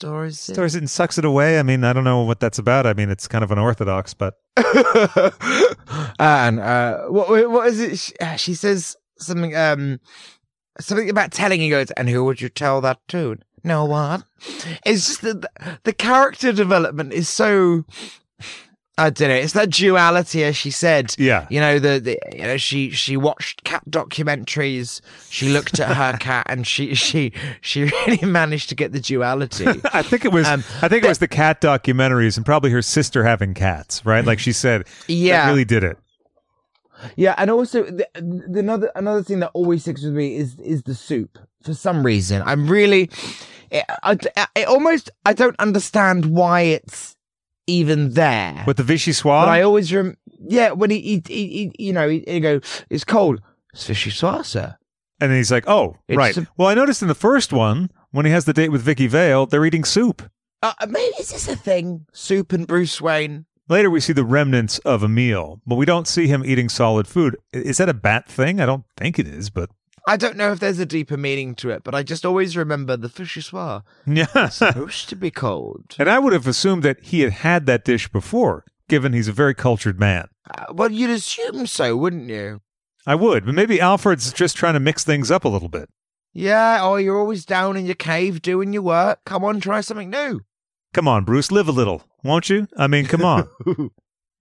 stores it. Stores it and sucks it away. I mean, I don't know what that's about. I mean, it's kind of unorthodox, but and uh, what what is it? She, uh, she says something um something about telling. He goes, and who would you tell that to? No one. It's just that the, the character development is so. I don't know. It's that duality, as she said. Yeah. You know the, the you know she she watched cat documentaries. She looked at her cat, and she she she really managed to get the duality. I think it was Um, I think it was the cat documentaries and probably her sister having cats, right? Like she said, Yeah. really did it. Yeah, and also the, the another another thing that always sticks with me is is the soup. For some reason, I'm really, it, I, it almost I don't understand why it's even there. With the vichyssoise? But I always rem- yeah when he he, he, he you know he, he go it's cold it's vichyssoise sir. And then he's like, "Oh, It's right." a- well, I noticed in the first one when he has the date with Vicki Vale, they're eating soup. Uh, maybe is this a thing? Soup and Bruce Wayne. Later, we see the remnants of a meal, but we don't see him eating solid food. Is that a bat thing? I don't think it is, but I don't know if there's a deeper meaning to it, but I just always remember the vichyssoise. yeah. supposed to be cold. and I would have assumed that he had had that dish before, given he's a very cultured man. Uh, well, you'd assume so, wouldn't you? I would, but maybe Alfred's just trying to mix things up a little bit. Yeah, oh, you're always down in your cave doing your work. Come on, try something new. Come on, Bruce, live a little, won't you? I mean, come on.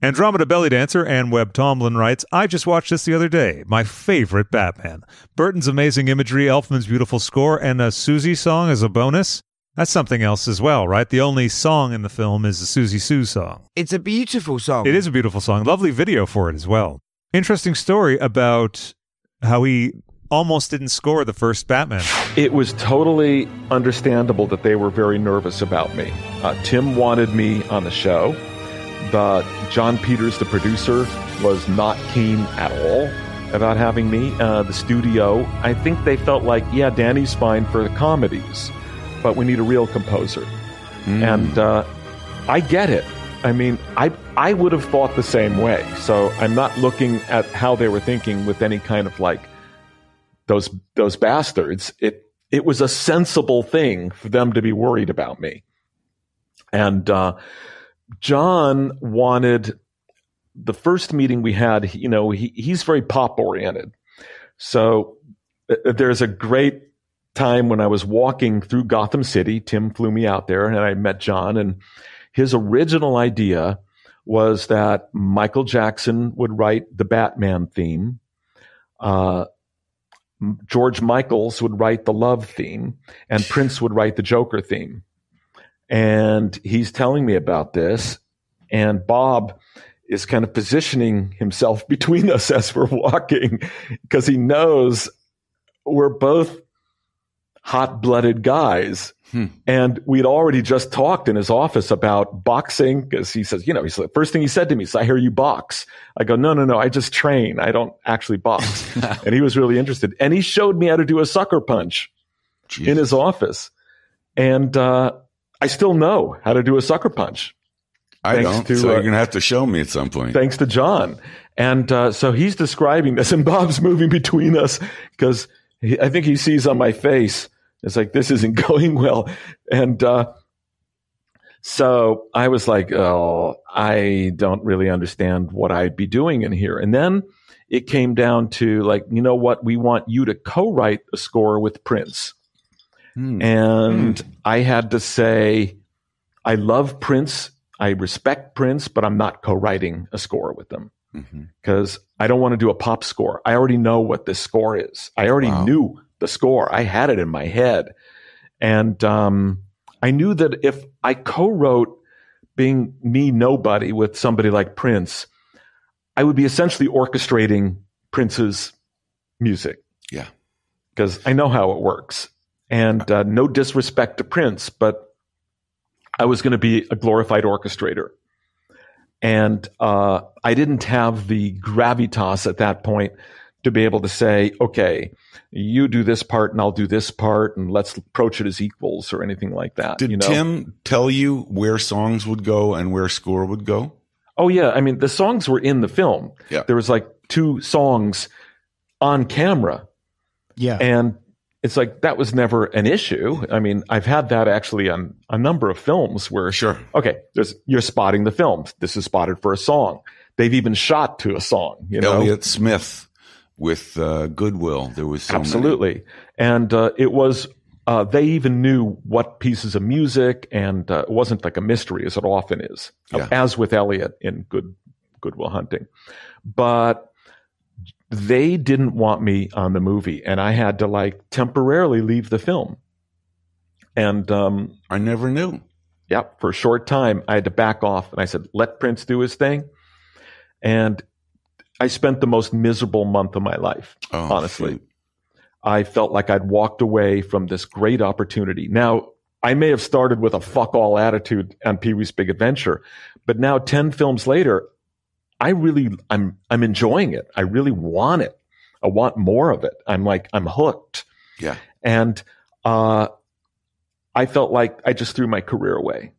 Andromeda belly dancer Ann Webb Tomlin writes, I just watched this the other day. My favorite Batman. Burton's amazing imagery, Elfman's beautiful score, and a Siouxsie song as a bonus. That's something else as well, right? The only song in the film is the Siouxsie Sioux song. It's a beautiful song. It is a beautiful song. Lovely video for it as well. Interesting story about how he almost didn't score the first Batman. It was totally understandable that they were very nervous about me. Uh, Tim wanted me on the show, but Jon Peters, the producer, was not keen at all about having me. Uh, the studio, I think they felt like, yeah, Danny's fine for the comedies, but we need a real composer. And uh, I get it. I mean, I I would have thought the same way. So I'm not looking at how they were thinking with any kind of like those those bastards. It it was a sensible thing for them to be worried about me. And uh, John wanted the first meeting we had, you know, he, he's very pop oriented. So uh, there's a great time when I was walking through Gotham City. Tim flew me out there and I met John. And his original idea was that Michael Jackson would write the Batman theme. Uh, George Michaels would write the love theme and Prince would write the Joker theme. And he's telling me about this. And Bob is kind of positioning himself between us as we're walking because he knows we're both hot blooded guys. Hmm. And we'd already just talked in his office about boxing because he says, you know, he's the first thing he said to me is, I hear you box. I go, no, no, no, I just train. I don't actually box. and he was really interested. And he showed me how to do a sucker punch in his office. And, uh, I still know how to do a sucker punch. I don't. to, so uh, you're gonna have to show me at some point. thanks to John. And uh, so he's describing this, and Bob's moving between us because I think he sees on my face, it's like, this isn't going well. And uh, so I was like, oh, I don't really understand what I'd be doing in here. And then it came down to like, you know what? We want you to co write a score with Prince. Hmm. And hmm. I had to say, I love Prince. I respect Prince, but I'm not co-writing a score with them mm-hmm. because I don't want to do a pop score. I already know what this score is. I already knew the score. I had it in my head. And um, I knew that if I co-wrote being me nobody with somebody like Prince, I would be essentially orchestrating Prince's music. Yeah. Because I know how it works. And uh, no disrespect to Prince, but I was going to be a glorified orchestrator. And uh, I didn't have the gravitas at that point to be able to say, okay, you do this part and I'll do this part and let's approach it as equals or anything like that. Did you know? Tim tell you where songs would go and where score would go? Oh yeah, I mean the songs were in the film. Yeah. There was like two songs on camera. Yeah. And it's like that was never an issue. I mean, I've had that actually on a number of films where sure. Okay, there's you're spotting the films. This is spotted for a song. They've even shot to a song, you know. Elliott Smith with uh, Good Will. There was so many. Absolutely. And uh, it was, uh, they even knew what pieces of music, and uh, it wasn't like a mystery as it often is, Yeah. as with Elliott in Good Goodwill Hunting. But they didn't want me on the movie, and I had to like temporarily leave the film. And um, I never knew. Yep, for a short time, I had to back off, and I said, "Let Prince do his thing." And I spent the most miserable month of my life, Oh, honestly. I felt like I'd walked away from this great opportunity. Now, I may have started with a fuck all attitude on Pee Wee's Big Adventure, but now 10 films later, I really, I'm, I'm enjoying it. I really want it. I want more of it. I'm like, I'm hooked. Yeah. And, uh, I felt like I just threw my career away.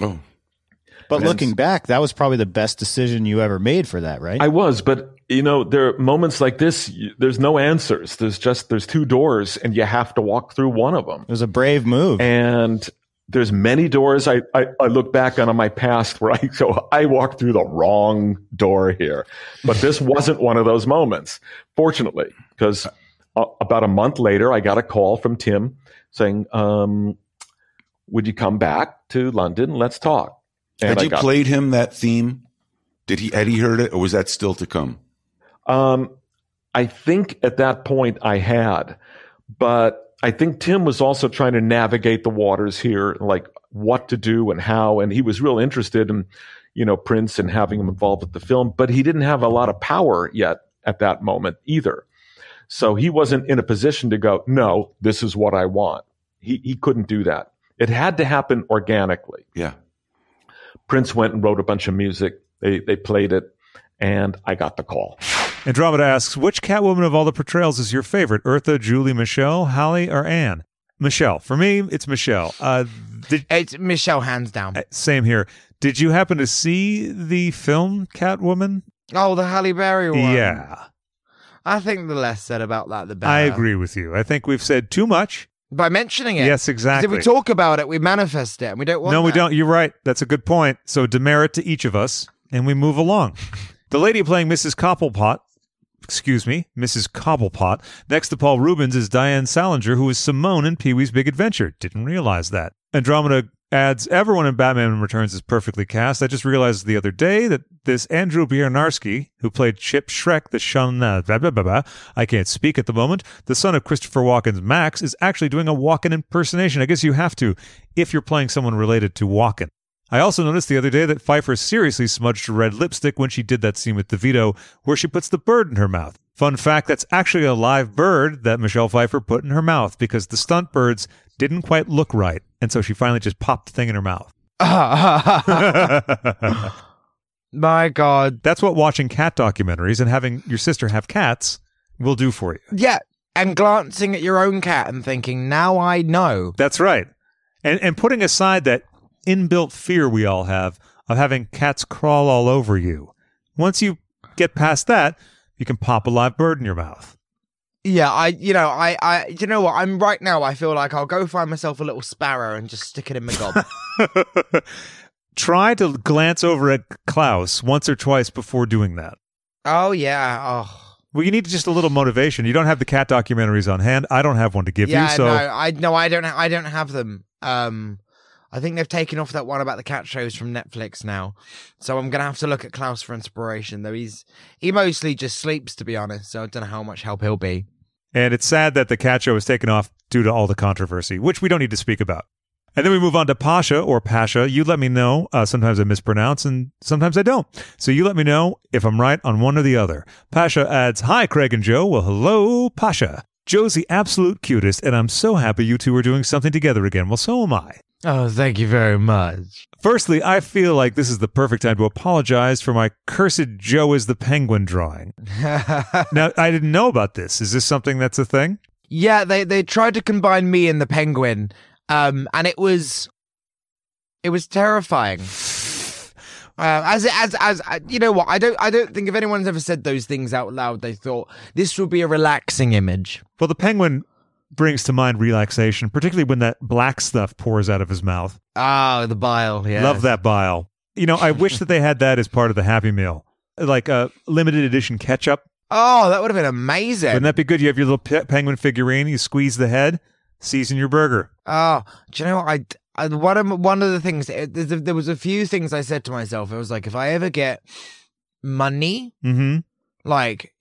Oh. But And- looking back, that was probably the best decision you ever made for that, right? I was, but you know, there are moments like this. You, there's no answers. There's just there's two doors, and you have to walk through one of them. It was a brave move, and there's many doors. I I, I look back on my past where I go, I walked through the wrong door here, but this wasn't one of those moments. Fortunately, because uh, about a month later, I got a call from Tim saying, um, "Would you come back to London? Let's talk." Had I you got- played him that theme? Did he had he heard it, or was that still to come? Um, I think at that point I had, but I think Tim was also trying to navigate the waters here, like what to do and how. And he was real interested in, you know, Prince and having him involved with the film, but he didn't have a lot of power yet at that moment either. So he wasn't in a position to go, no, this is what I want. He, he couldn't do that. It had to happen organically. Yeah. Prince went and wrote a bunch of music. They, they played it and I got the call. Andromeda asks, which Catwoman of all the portrayals is your favorite? Eartha, Julie, Michelle, Halle, or Anne? Michelle. For me, it's Michelle. Uh, did, it's Michelle, hands down. Same here. Did you happen to see the film Catwoman? Oh, the Halle Berry one. Yeah. I think the less said about that, the better. I agree with you. I think we've said too much. by mentioning it. Yes, exactly. If we talk about it, we manifest it, and we don't want. no, we that. don't. You're right. That's a good point. So demerit to each of us, and we move along. the lady playing Mrs. Cobblepot, excuse me, Mrs. Cobblepot, next to Paul Reubens is Diane Salinger, who is Simone in Pee Wee's Big Adventure. Didn't realize that. Andromeda adds everyone in Batman Returns is perfectly cast. I just realized the other day that this Andrew Bryniarski, who played Chip Shreck, the Shun, uh, blah, blah, blah, I can't speak at the moment, the son of Christopher Walken's Max, is actually doing a Walken impersonation. I guess you have to if you're playing someone related to Walken. I also noticed the other day that Pfeiffer seriously smudged red lipstick when she did that scene with DeVito where she puts the bird in her mouth. Fun fact, that's actually a live bird that Michelle Pfeiffer put in her mouth because the stunt birds didn't quite look right. And so she finally just popped the thing in her mouth. My God. That's what watching cat documentaries and having your sister have cats will do for you. Yeah, and glancing at your own cat and thinking, now I know. That's right. And and putting aside that inbuilt fear we all have of having cats crawl all over you. Once you get past that, you can pop a live bird in your mouth. Yeah, I, you know, I, I, you know what? I'm right now. I feel like I'll go find myself a little sparrow and just stick it in my gob. Try to glance over at Klaus once or twice before doing that. oh yeah. Oh. Well, you need just a little motivation. You don't have the cat documentaries on hand. I don't have one to give yeah, you. So no, I no, I don't. I don't have them. Um, I think they've taken off that one about the cat shows from Netflix now. So I'm gonna have to look at Klaus for inspiration. Though he's he mostly just sleeps, to be honest. So I don't know how much help he'll be. And it's sad that the cat show was taken off due to all the controversy, which we don't need to speak about. And then we move on to Pasha or Pasha. You let me know. Uh, sometimes I mispronounce and sometimes I don't. So you let me know if I'm right on one or the other. Pasha adds, Hi, Craig and Joe. Well, hello, Pasha. Joe's the absolute cutest, and I'm so happy you two are doing something together again. Well, so am I. Oh, thank you very much. Firstly, I feel like this is the perfect time to apologize for my cursed Joe is the penguin drawing. now, I didn't know about this. Is this something that's a thing? Yeah, they they tried to combine me and the penguin, um, and it was it was terrifying. Uh, as as as uh, you know what I don't I don't think if anyone's ever said those things out loud they thought this would be a relaxing image. Well, the penguin brings to mind relaxation, particularly when that black stuff pours out of his mouth. Oh, the bile. Yeah, Love that bile. You know, I wish that they had that as part of the Happy Meal, like a limited edition ketchup. Oh, that would have been amazing. Wouldn't that be good? You have your little pe- penguin figurine, you squeeze the head, season your burger. Oh, do you know what I? I one of one of the things eh, it- there was a few things I said to myself. It was like if I ever get money, Mm-hmm. like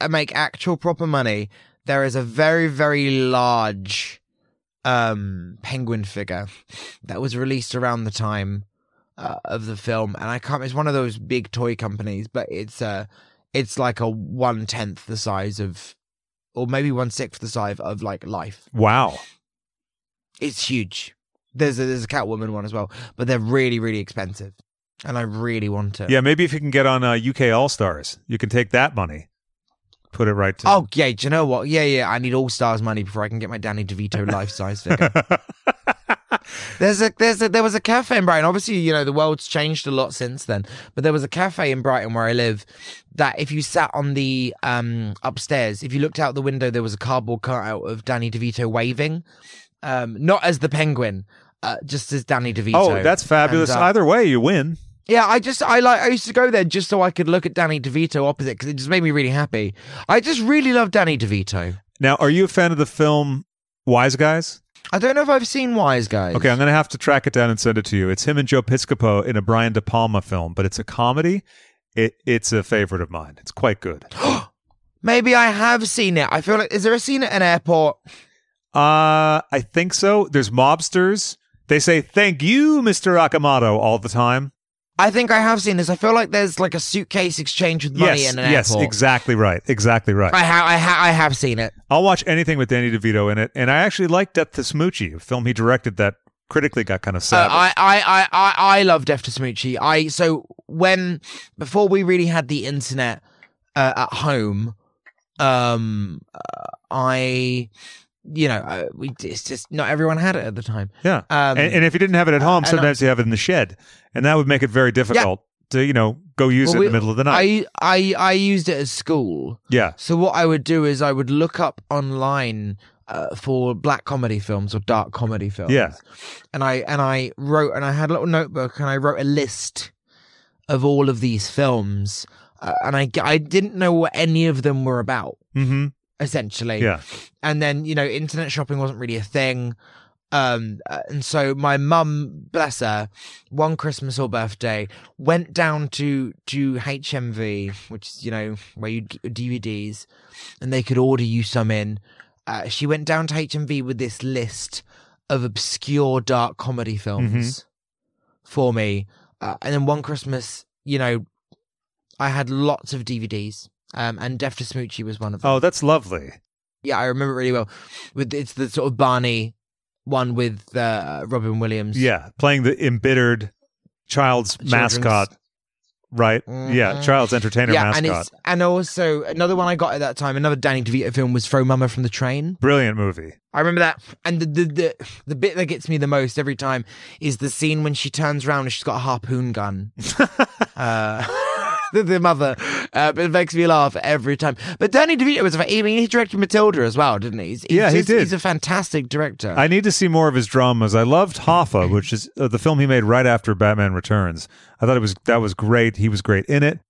I make actual proper money, there is a very very large um penguin figure that was released around the time uh, of the film, and I can't. It's one of those big toy companies, but it's uh it's like a one tenth the size of, or maybe one sixth the size of like life. Wow. It's huge. There's a, there's a Catwoman one as well, but they're really really expensive, and I really want it. Yeah, maybe if you can get on uh, UK All Stars, you can take that money, put it right to. Oh yeah, do you know what? Yeah, yeah. I need All Stars money before I can get my Danny DeVito life size figure. there's a there's a there was a cafe in Brighton. Obviously, you know the world's changed a lot since then, but there was a cafe in Brighton where I live that if you sat on the um upstairs, if you looked out the window, there was a cardboard cutout of Danny DeVito waving, um, not as the penguin. Uh, just as Danny DeVito. oh, that's fabulous. And, uh, Either way, you win. Yeah, I just I like I used to go there just so I could look at Danny DeVito opposite because it just made me really happy. I just really love Danny DeVito. Now, are you a fan of the film Wise Guys? I don't know if I've seen Wise Guys. Okay, I'm going to have to track it down and send it to you. It's him and Joe Piscopo in a Brian De Palma film, but it's a comedy. It it's a favorite of mine. It's quite good. Maybe I have seen it. I feel like is there a scene at an airport? Uh, I think so. There's mobsters. They say "Thank you, Mr. Akamoto" all the time. I think I have seen this. I feel like there's like a suitcase exchange with money yes, in an airport. yes, airport. exactly right, exactly right. I have I, ha- I have seen it. I'll watch anything with Danny DeVito in it, and I actually like Death to Smoochy, a film he directed that critically got kind of Uh, sad. I, I, I, I, I love Def to Smoochy. I so when before we really had the internet uh, at home, um, uh, I, you know, uh, we it's just not everyone had it at the time. yeah, Um, and, and if you didn't have it at home, and I- sometimes you have it in the shed, and that would make it very difficult to you know go use Well, it we- in the middle of the night. I, I, I used it at school. yeah, So what I would do is I would look up online uh, for black comedy films or dark comedy films. Yeah. and I and I wrote and I had a little notebook and I wrote a list of all of these films, uh, and I I didn't know what any of them were about Mm-hmm. Essentially. Yeah. And then, you know, internet shopping wasn't really a thing. Um, uh, and so my mum, bless her, one Christmas or birthday, went down to, to HMV, which is, you know, where you get DVDs and they could order you some in. Uh, she went down to HMV with this list of obscure dark comedy films for me. Uh, and then one Christmas, you know, I had lots of DVDs. Um, and Death to Smoochy was one of them. Oh, that's lovely. Yeah, I remember it really well. With it's the sort of Barney one with uh, Robin Williams. Yeah, playing the embittered child's Children's- mascot. Right. Yeah, Mhm. child's entertainer yeah, and mascot. it's and also another one I got at that time, another Danny DeVito film was Throw Mama from the Train. Brilliant movie. I remember that, and the, the the the bit that gets me the most every time is the scene when she turns around and she's got a harpoon gun. uh, the, the mother, uh, but it makes me laugh every time. But Danny DeVito was, I mean, he directed Matilda as well, didn't he? He's, he's Yeah, he did. He's a fantastic director. I need to see more of his dramas. I loved Hoffa, which is uh, the film he made right after Batman Returns. I thought it was that was great. He was great in it.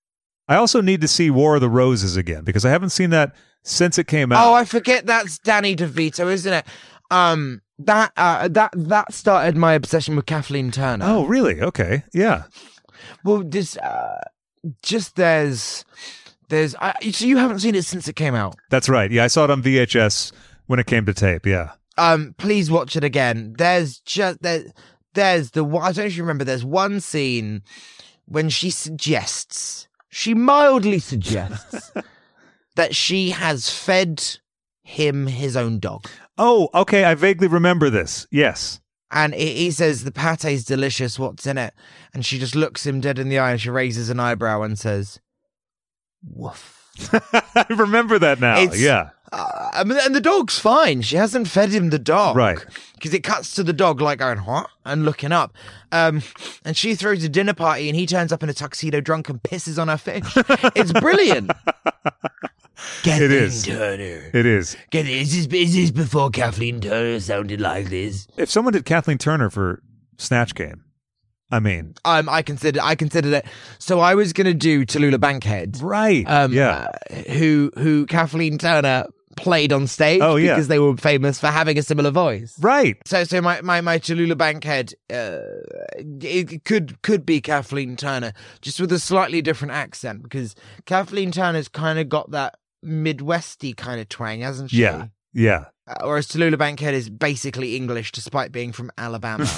I also need to see War of the Roses again because I haven't seen that since it came out. Oh, I forget that's Danny DeVito, isn't it? Um, that uh, that that started my obsession with Kathleen Turner. Oh, really? Okay. Yeah. Well, this uh, just there's there's I, so you haven't seen it since it came out. That's right. Yeah, I saw it on VHS when it came to tape. Yeah. Um, please watch it again. There's just there, there's the I don't you remember. There's one scene when she suggests, she mildly suggests that she has fed him his own dog. Oh, okay. I vaguely remember this. Yes. And he says, The pate's delicious. What's in it? And she just looks him dead in the eye and she raises an eyebrow and says, Woof. I remember that now. It's- yeah. Uh, I mean, and the dog's fine. She hasn't fed him the dog. Right. Because it cuts to the dog, like going, what? And looking up. Um, and she throws a dinner party and he turns up in a tuxedo drunk and pisses on her fish. it's brilliant. It is. Turner. It is. Get is this, is this before Kathleen Turner sounded like this? If someone did Kathleen Turner for Snatch Game, I mean, Um, I considered I considered it. So I was gonna do Tallulah Bankhead, right? Um, Yeah. uh, who who Kathleen Turner played on stage Oh, yeah. because they were famous for having a similar voice. right. So so my my my Tallulah Bankhead, uh, it could could be Kathleen Turner, just with a slightly different accent because Kathleen Turner's kind of got that Midwesty kind of twang, hasn't she? Yeah. Yeah. Uh, whereas Tallulah Bankhead is basically English, despite being from Alabama.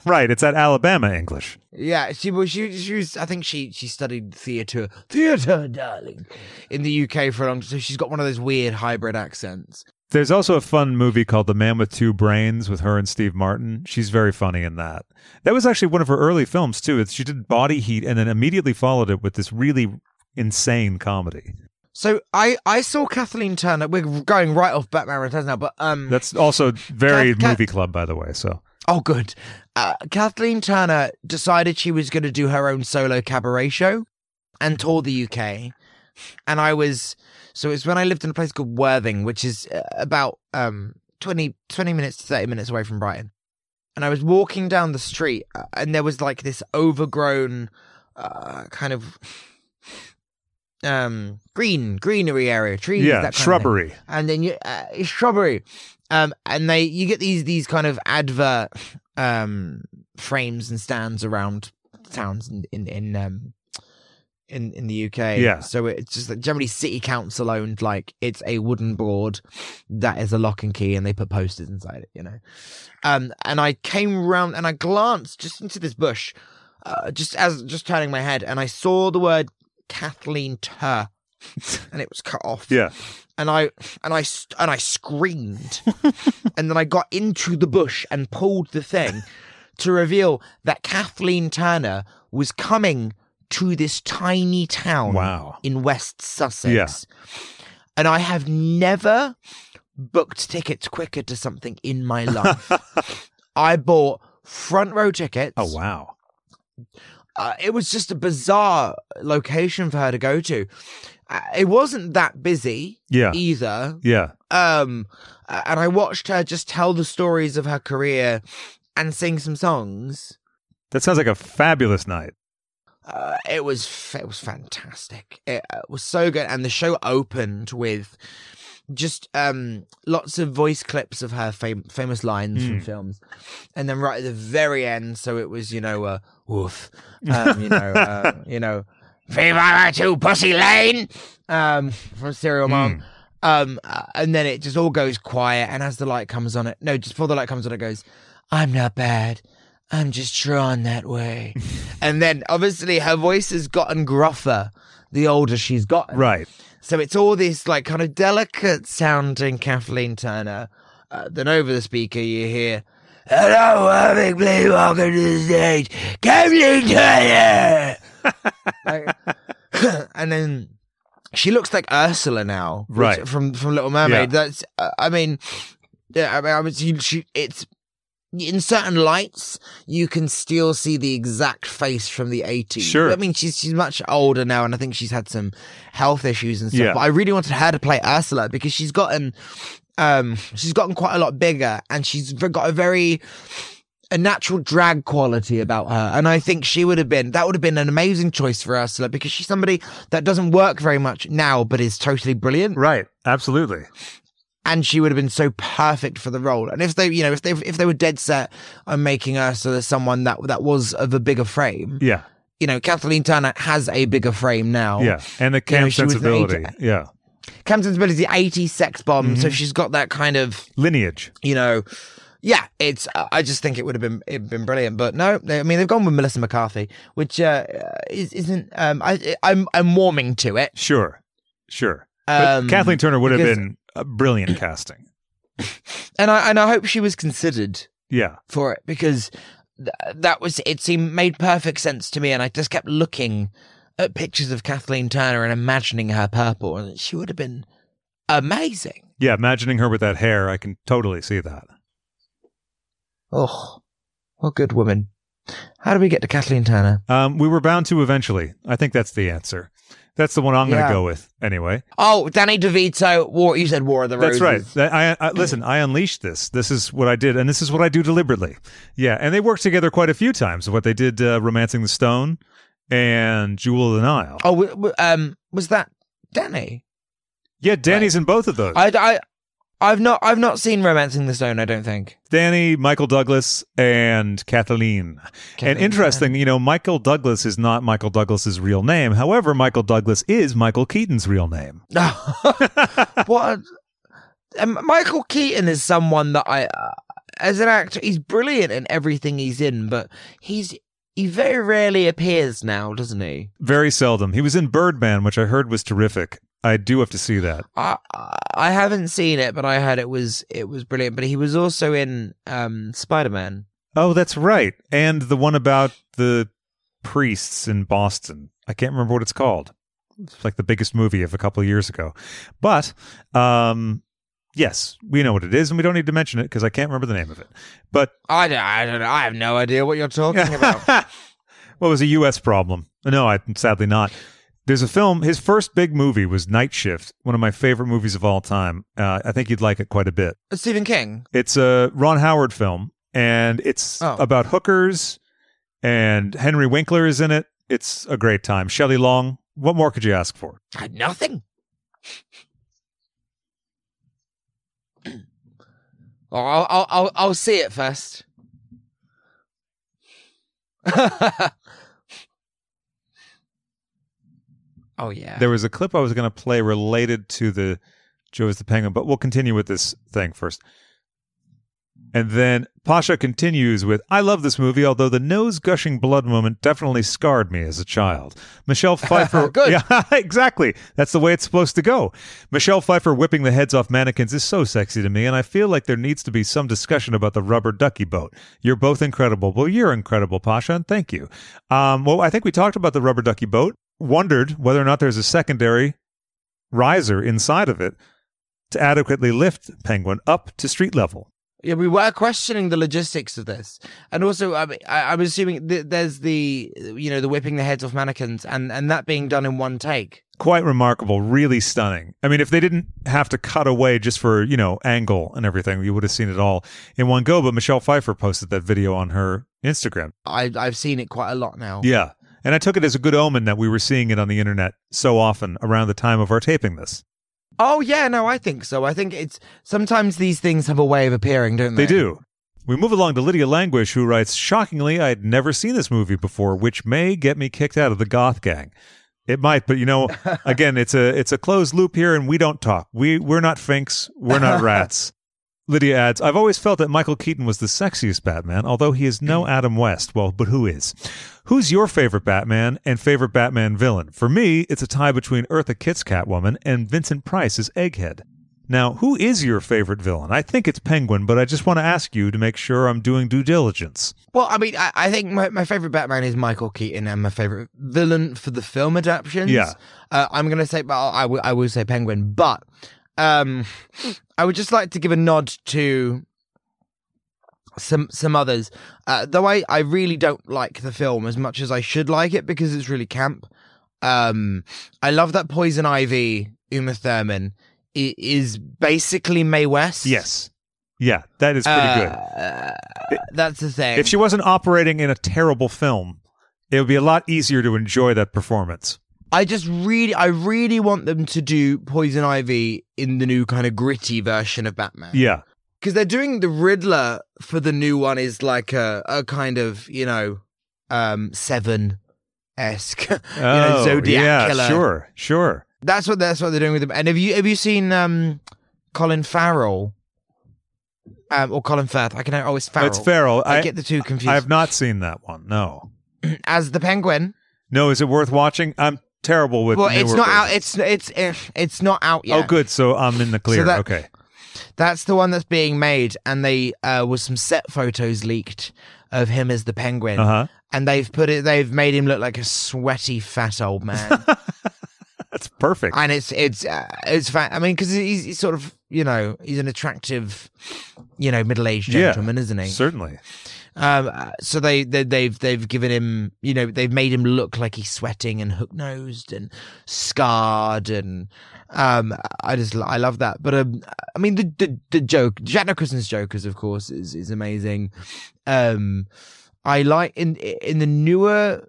right. It's that Alabama English. Yeah, she was. She, she was. I think she she studied theatre, theatre, darling, in the UK for a long. time. So she's got one of those weird hybrid accents. There's also a fun movie called The Man with Two Brains with her and Steve Martin. She's very funny in that. That was actually one of her early films too. She did Body Heat and then immediately followed it with this really insane comedy. So I I saw Kathleen Turner. We're going right off Batman Returns now, but um, That's also very Kath- Kath- movie club, by the way. So oh good. Uh, Kathleen Turner decided she was going to do her own solo cabaret show and tour the UK, and I was so it's when I lived in a place called Worthing, which is uh, about um 20, 20 minutes to thirty minutes away from Brighton. and I was walking down the street, uh, and there was like this overgrown, uh, kind of um green greenery area, trees, Yeah, that kind of thing. shrubbery. and then you uh, shrubbery, um, and they you get these these kind of advert um frames and stands around towns in in in um in in the UK. Yeah. So it's just that generally city council owned. Like it's a wooden board that is a lock and key, and they put posters inside it. You know. Um, and I came round and I glanced just into this bush, uh, just as just turning my head, and I saw the word Kathleen Tur, and it was cut off. Yeah. And I and I and I screamed, and then I got into the bush and pulled the thing to reveal that Kathleen Turner was coming to this tiny town Wow. in West Sussex. Yeah. And I have never booked tickets quicker to something in my life. I bought front row tickets. Oh wow. Uh, it was just a bizarre location for her to go to. Uh, it wasn't that busy Yeah. either. Yeah. Um, and I watched her just tell the stories of her career and sing some songs. That sounds like a fabulous night. Uh, it was it was fantastic. It uh, was so good, and the show opened with just um lots of voice clips of her fam- famous lines from Mm. films, and then right at the very end, so it was you know uh, woof, um, you know uh, you know Viva to Pussy Lane um from Serial Mom. Um, uh, and then it just all goes quiet, and as the light comes on, it no, just before the light comes on, it goes, "I'm not bad, I'm just drawn that way." and then obviously her voice has gotten gruffer the older she's gotten, Right. So it's all this like kind of delicate sounding Kathleen Turner. Uh, then over the speaker you hear, "Hello, having please welcome to the stage, Kathleen Turner." Like- and then she looks like Ursula now, Right. From from Little Mermaid. Yeah. That's uh, I mean, yeah, I mean, I was she, she it's in certain lights you can still see the exact face from the 80s. Sure. I mean, she's she's much older now, and I think she's had some health issues and stuff. Yeah. But I really wanted her to play Ursula because she's gotten um she's gotten quite a lot bigger, and she's got a very a natural drag quality about her. And I think she would have been, that would have been an amazing choice for Ursula because she's somebody that doesn't work very much now, but is totally brilliant. Right. Absolutely. And she would have been so perfect for the role. And if they, you know, if they, if they were dead set on making Ursula someone that, that was of a bigger frame, Yeah. you know, Kathleen Turner has a bigger frame now. Yeah. And the You know, camp was an sensibility. eight- Yeah. Cam Sensibility, 80s sex bomb. So Mhm. she's got that kind of Lineage. you know, yeah, it's. Uh, I just think it would have been it'd been brilliant, but no, they, I mean they've gone with Melissa McCarthy, which uh, is, isn't. Um, I I'm I'm warming to it. Sure. Sure. Um, Kathleen Turner would have been a brilliant casting. and I and I hope she was considered Yeah. for it because th- that was it seemed made perfect sense to me, and I just kept looking at pictures of Kathleen Turner and imagining her purple, and she would have been amazing. Yeah. Imagining her with that hair, I can totally see that. Oh, what good woman. How do we get to Kathleen Turner? Um, we were bound to eventually. I think that's the answer. That's the one I'm going to Yeah. go with anyway. Oh, Danny DeVito. War. You said War of the Roses. That's right. I, I listen. I unleashed this. This is what I did, and this is what I do deliberately. Yeah, and they worked together quite a few times. What they did, uh, "Romancing the Stone" and "Jewel of the Nile." Oh, w- w- um, was that Danny? Yeah, Danny's in both of those. I, I, I've not, I've not seen *Romancing the Stone*. I don't think. Danny, Michael Douglas, and Kathleen. and interesting, you know, Michael Douglas is not Michael Douglas's real name. However, Michael Douglas is Michael Keaton's real name. what? Um, Michael Keaton is someone that I, uh, as an actor, he's brilliant in everything he's in, but he's he very rarely appears now, doesn't he? Very seldom. He was in Birdman, which I heard was terrific. I do have to see that. I I haven't seen it, but I heard it was it was brilliant. But he was also in um Spider Man. Oh, that's right. And the one about the priests in Boston. I can't remember what it's called. It's like the biggest movie of a couple of years ago. But um yes, we know what it is and we don't need to mention it because I can't remember the name of it. But I don't, I don't know. I have no idea what you're talking about. well, it was a US problem. No, I sadly not. There's a film. His first big movie was Night Shift, one of my favorite movies of all time. Uh, I think you'd like it quite a bit. Stephen King. It's a Ron Howard film, and it's Oh. about hookers, and Henry Winkler is in it. It's a great time. Shelley Long. What more could you ask for? Nothing. Oh, I'll, I'll, I'll, I'll see it first. oh yeah. There was a clip I was going to play related to the Joe is the Penguin, but we'll continue with this thing first. And then Pasha continues with, I love this movie, although the nose gushing blood moment definitely scarred me as a child. Michelle Pfeiffer. Good. Yeah, exactly. That's the way it's supposed to go. Michelle Pfeiffer whipping the heads off mannequins is so sexy to me, and I feel like there needs to be some discussion about the rubber ducky boat. You're both incredible. Well, you're incredible, Pasha, and thank you. Um, well, I think we talked about the rubber ducky boat, wondered whether or not there's a secondary riser inside of it to adequately lift Penguin up to street level. Yeah, we were questioning the logistics of this, and also, I I'm assuming th- there's the, you know, the whipping the heads off mannequins, and and that being done in one take. quite remarkable, really stunning. I mean, if they didn't have to cut away just for, you know, angle and everything, you would have seen it all in one go. But Michelle Pfeiffer posted that video on her Instagram. I, I've seen it quite a lot now. Yeah. And I took it as a good omen that we were seeing it on the internet so often around the time of our taping this. Oh yeah, no, I think so. I think it's sometimes these things have a way of appearing, don't they? They do. We move along to Lydia Languish, who writes, Shockingly, I'd never seen this movie before, which may get me kicked out of the goth gang. It might, but you know, again, it's a it's a closed loop here, and we don't talk. We we're not finks. We're not rats. Lydia adds, I've always felt that Michael Keaton was the sexiest Batman, although he is no Adam West. Well, but who is? Who's your favorite Batman and favorite Batman villain? For me, it's a tie between Eartha Kitt's Catwoman and Vincent Price's Egghead. Now, who is your favorite villain? I think it's Penguin, but I just want to ask you to make sure I'm doing due diligence. Well, I mean, I, I think my, my favorite Batman is Michael Keaton, and my favorite villain for the film adaptations. Yeah. uh, I'm gonna say, but I will I will say Penguin, but um, I would just like to give a nod to some some others. Uh, though I I really don't like the film as much as I should like it because it's really camp. Um, I love that Poison Ivy Uma Thurman i- is basically Mae West. Yes. Yeah, that is pretty Uh, good. That's the thing. If she wasn't operating in a terrible film, it would be a lot easier to enjoy that performance. I just really, I really want them to do Poison Ivy in the new kind of gritty version of Batman. Yeah. Because they're doing the Riddler for the new one is like a, a kind of, you know, um, seven esque, you know, Oh, Zodiac yeah, killer. sure, sure. That's what that's what they're doing with him. And have you have you seen um, Colin Farrell? Um, or Colin Firth? I can oh, it's Farrell. It's Farrell. I, get the two confused. I have not seen that one. No. As the Penguin. No, is it worth watching? I'm terrible with well, it's not out. It's it's eh, it's not out yet. Oh, good. So I'm in the clear. that- okay. That's the one that's being made, and they uh, was some set photos leaked of him as the penguin, Uh-huh. and they've put it. They've made him look like a sweaty fat old man, That's perfect. and it's it's uh, it's fat. I mean, because he's, he's sort of you know he's an attractive, you know, middle aged Yeah, gentleman, isn't he? Certainly. Um, uh, so they, they they've they've given him, you know, they've made him look like he's sweating and hook nosed and scarred, and um, I just I love that. But um, I mean the the, the joke, Jack Nicholson's Joker's, of course, is is amazing. Um, I like in in the newer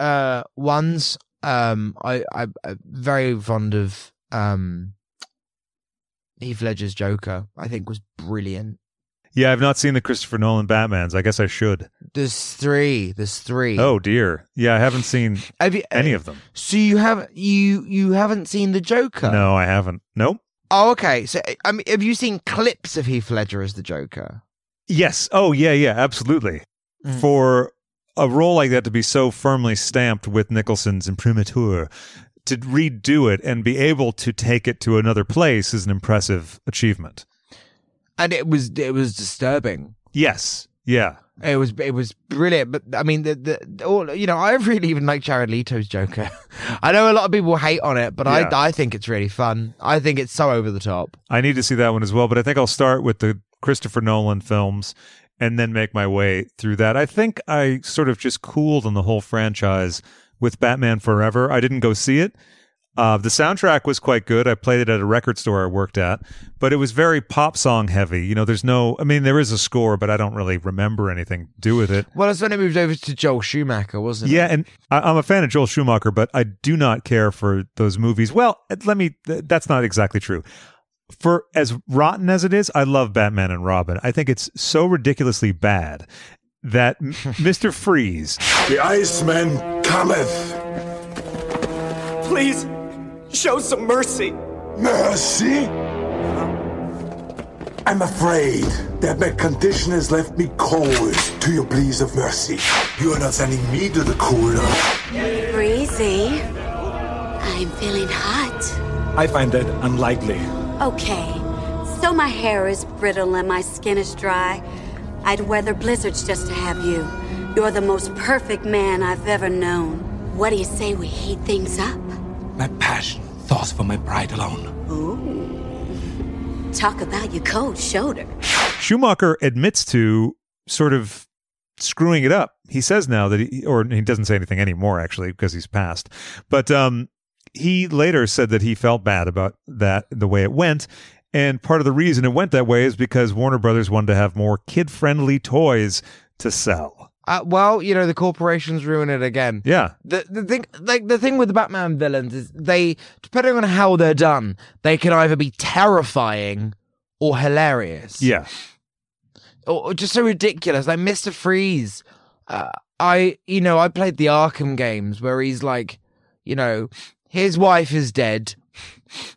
uh ones. Um, I I I'm very fond of um Heath Ledger's Joker. I think was brilliant. Yeah, I've not seen the Christopher Nolan Batmans. I guess I should. There's three. There's three. Oh dear. Yeah, I haven't seen Have you, any of them. So you have you you haven't seen the Joker? No, I haven't. Nope. Oh, okay. So I mean, have you seen clips of Heath Ledger as the Joker? Yes. Oh, yeah, yeah, absolutely. Mm. For a role like that to be so firmly stamped with Nicholson's imprimatur, to redo it and be able to take it to another place is an impressive achievement. And it was it was disturbing. Yes. Yeah. It was it was brilliant. But I mean, the the all you know, I really even like Jared Leto's Joker. I know a lot of people hate on it, but Yeah. I I think it's really fun. I think it's so over the top. I need to see that one as well, but I think I'll start with the Christopher Nolan films and then make my way through that. I think I sort of just cooled on the whole franchise with Batman Forever. I didn't go see it. Uh, the soundtrack was quite good. I played it at a record store I worked at, but it was very pop song heavy. You know, there's no, I mean, there is a score, but I don't really remember anything to do with it. Well, it's when it moved over to Joel Schumacher, wasn't it? Yeah, and I, I'm a fan of Joel Schumacher, but I do not care for those movies. Well, let me. th- That's not exactly true. For as rotten as it is, I love Batman and Robin. I think it's so ridiculously bad that M- Mr. Freeze. The Iceman cometh. Please, show some mercy. Mercy? I'm afraid that my condition has left me cold to your pleas of mercy. You are not sending me to the cooler. Breezy. I'm feeling hot. I find that unlikely. Okay, so my hair is brittle and my skin is dry. I'd weather blizzards just to have you. You're the most perfect man I've ever known. What do you say we heat things up? My passion thaws for my pride alone. Ooh. Talk about your cold shoulder. Schumacher admits to sort of screwing it up. He says now that he, or he doesn't say anything anymore actually because he's passed. But um, he later said that he felt bad about that the way it went. And part of the reason it went that way is because Warner Brothers wanted to have more kid friendly toys to sell. Uh, well, you know the corporations ruin it again. Yeah. The the thing like the thing with the Batman villains is they depending on how they're done, they can either be terrifying or hilarious. Yeah. Or, or just so ridiculous. Like Mr. Freeze. Uh, I you know, I played the Arkham games where he's like, you know, his wife is dead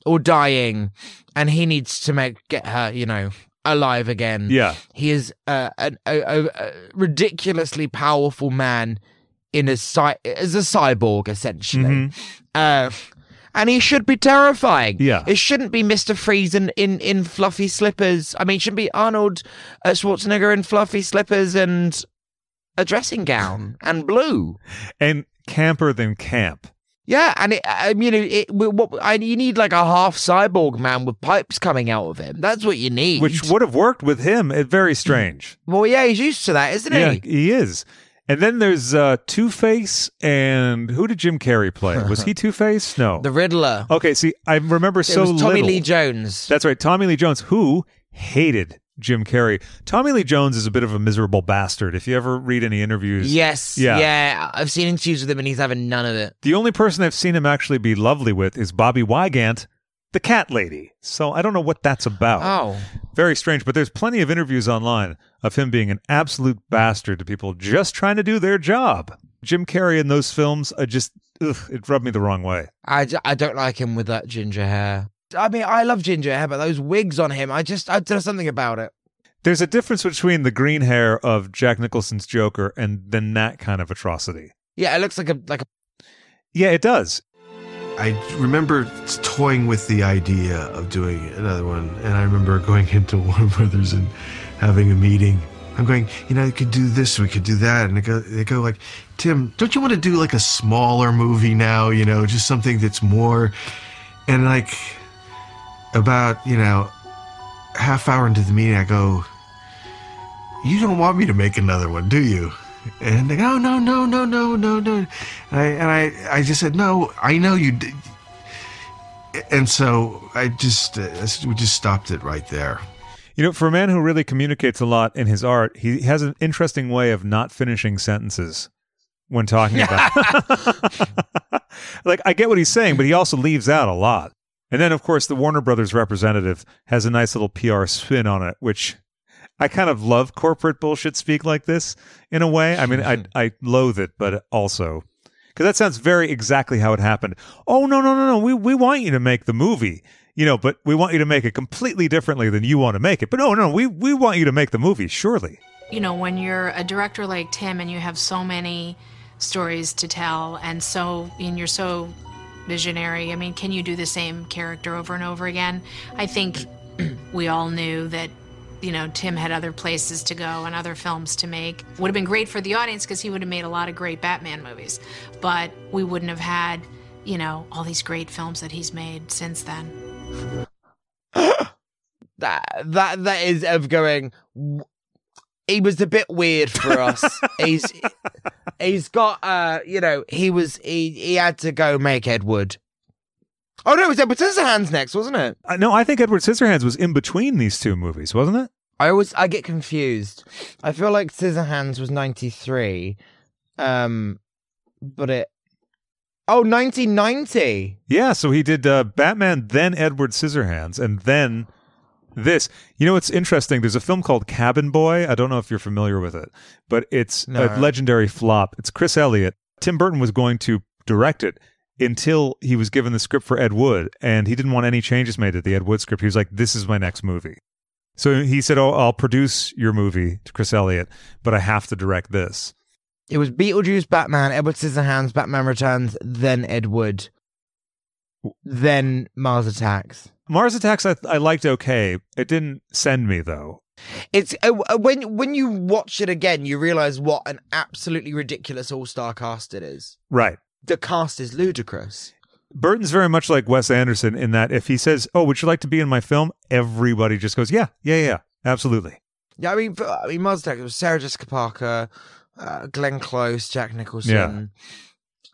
or dying and he needs to make get her, you know, alive again. Yeah. He is uh, an, a, a, ridiculously powerful man in a cy- as a cyborg essentially. Mhm. Uh, and he should be terrifying. Yeah. It shouldn't be Mr. Freeze in, in, in fluffy slippers. I mean, it shouldn't be Arnold uh, Schwarzenegger in fluffy slippers and a dressing gown and blue. And camper than camp. Yeah, and it, I mean, it, what I, you need like a half cyborg man with pipes coming out of him. That's what you need. Which would have worked with him. It very strange. well, yeah, he's used to that, isn't Yeah, he? he is. And then there's uh, Two Face, and who did Jim Carrey play? Was he Two Face? No, The Riddler. Okay, see, I remember It so was Tommy little. Lee Jones. That's right, Tommy Lee Jones, who hated Jim Carrey. Tommy Lee Jones is a bit of a miserable bastard. If you ever read any interviews, Yes, yeah, yeah. I've seen interviews with him, and he's having none of it. The only person I've seen him actually be lovely with is Bobbie Wygant, the cat lady. So I don't know what that's about. Oh. Very strange, but there's plenty of interviews online of him being an absolute bastard to people just trying to do their job. Jim Carrey in those films, I just, ugh, it rubbed me the wrong way. I, I don't like him with that ginger hair. I mean, I love ginger hair, but those wigs on him, I just, I, there's something about it. There's a difference between the green hair of Jack Nicholson's Joker and then that kind of atrocity. Yeah, it looks like a like a. Yeah, it does. I remember toying with the idea of doing another one, and I remember going into Warner Brothers and having a meeting. I'm going, you know, you could do this, we could do that, and they go, they go like, Tim, don't you want to do like a smaller movie now? You know, just something that's more, and like, about you know, half hour into the meeting, I go, you don't want me to make another one, do you? And they go, no, no, no, no, no, no. And I, and I, I just said, no, I know you did. And so I just, uh, we just stopped it right there. You know, for a man who really communicates a lot in his art, he has an interesting way of not finishing sentences when talking about. like, I get what he's saying, but he also leaves out a lot. And then, of course, the Warner Brothers representative has a nice little PR spin on it, which I kind of love corporate bullshit speak like this in a way. I mean, I I loathe it, but also because that sounds very exactly how it happened. Oh no no no no, we we want you to make the movie, you know, but we want you to make it completely differently than you want to make it. But no no, we we want you to make the movie, surely. you know, when you're a director like Tim and you have so many stories to tell and so and you're so visionary, I mean, can you do the same character over and over again? I think we all knew that you know, Tim had other places to go and other films to make. Would have been great for the audience because he would have made a lot of great Batman movies. But we wouldn't have had, you know, all these great films that he's made since then. that that that is of going. He was a bit weird for us. he's he's got uh you know he was he he had to go make Edward. Oh no, it was Edward Scissorhands next, wasn't it? Uh, no, I think Edward Scissorhands was in between these two movies, wasn't it? I always I get confused. I feel like Scissorhands was ninety three, um, but it oh 1990. Yeah, so he did uh, Batman, then Edward Scissorhands, and then this. You know, it's interesting. There's a film called Cabin Boy. I don't know if you're familiar with it, but it's No. a legendary flop. It's Chris Elliott. Tim Burton was going to direct it until he was given the script for Ed Wood, and he didn't want any changes made to the Ed Wood script. He was like, "This is my next movie." So he said, "Oh, I'll produce your movie to Chris Elliott, but I have to direct this." It was Beetlejuice, Batman, Edward Scissorhands, Batman Returns, then Ed Wood, then Mars Attacks. Mars Attacks, I, I liked okay. It didn't send me though. It's uh, uh, when when you watch it again, you realize what an absolutely ridiculous all star cast it is. Right. The cast is ludicrous. Burton's very much like Wes Anderson in that if he says, "Oh, would you like to be in my film?" everybody just goes, "Yeah, yeah, yeah, absolutely." Yeah, I mean, I mean, Mars Attacks was Sarah Jessica Parker, uh, Glenn Close, Jack Nicholson.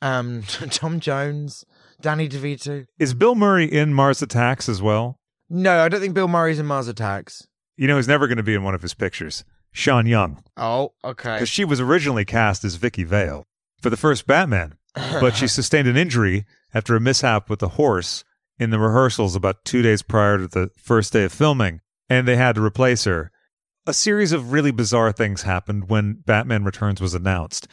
um, Tom Jones, Danny DeVito. Is Bill Murray in Mars Attacks as well? No, I don't think Bill Murray's in Mars Attacks. You know, he's never going to be in one of his pictures. Sean Young. Oh, okay. Because she was originally cast as Vicki Vale for the first Batman, but she sustained an injury after a mishap with a horse in the rehearsals about two days prior to the first day of filming, and they had to replace her. A series of really bizarre things happened when Batman Returns was announced.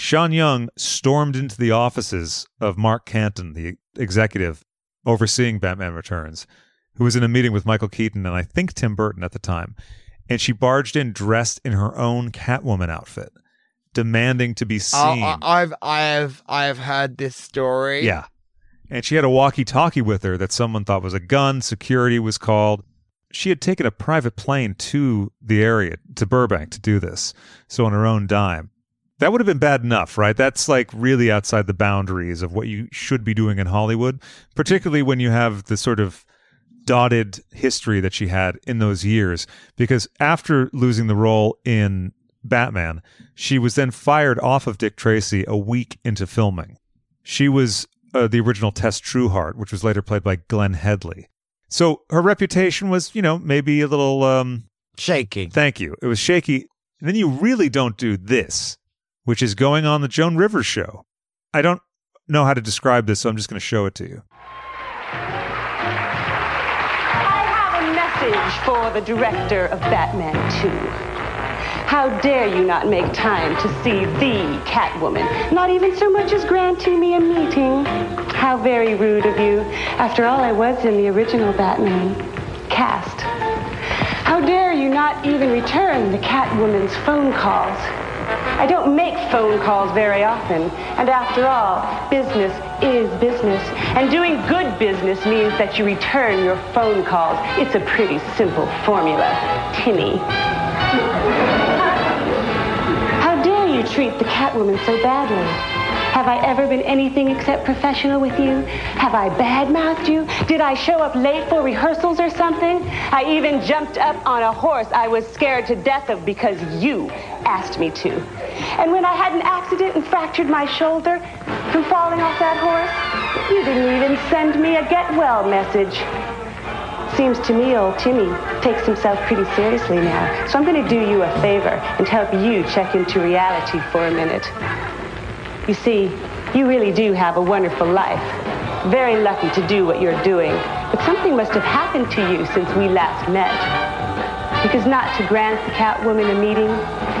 Sean Young stormed into the offices of Mark Canton, the executive overseeing Batman Returns, who was in a meeting with Michael Keaton and I think Tim Burton at the time. And she barged in dressed in her own Catwoman outfit, demanding to be seen. I, I've I've I've heard this story. Yeah. And she had a walkie talkie with her that someone thought was a gun. Security was called. She had taken a private plane to the area, to Burbank, to do this. So on her own dime. That would have been bad enough, right? That's like really outside the boundaries of what you should be doing in Hollywood, particularly when you have the sort of dotted history that she had in those years. Because after losing the role in Batman, she was then fired off of Dick Tracy a week into filming. She was uh, the original Tess Trueheart, which was later played by Glenn Headley. So her reputation was, you know, maybe a little um, shaky. Thank you. It was shaky. And then you really don't do this, which is going on the Joan Rivers show. I don't know how to describe this, so I'm just going to show it to you. I have a message for the director of Batman 2. How dare you not make time to see the Catwoman, not even so much as granting me a meeting? How very rude of you. After all, I was in the original Batman cast. How dare you not even return the Catwoman's phone calls? I don't make phone calls very often, and after all, business is business. And doing good business means that you return your phone calls. It's a pretty simple formula. Timmy. How dare you treat the Catwoman so badly? Have I ever been anything except professional with you? Have I badmouthed you? Did I show up late for rehearsals or something? I even jumped up on a horse I was scared to death of because you asked me to. And when I had an accident and fractured my shoulder from falling off that horse, you didn't even send me a get well message. Seems to me old Timmy takes himself pretty seriously now. So I'm going to do you a favor and help you check into reality for a minute. You see, you really do have a wonderful life. Very lucky to do what you're doing. But something must have happened to you since we last met. Because not to grant the Catwoman a meeting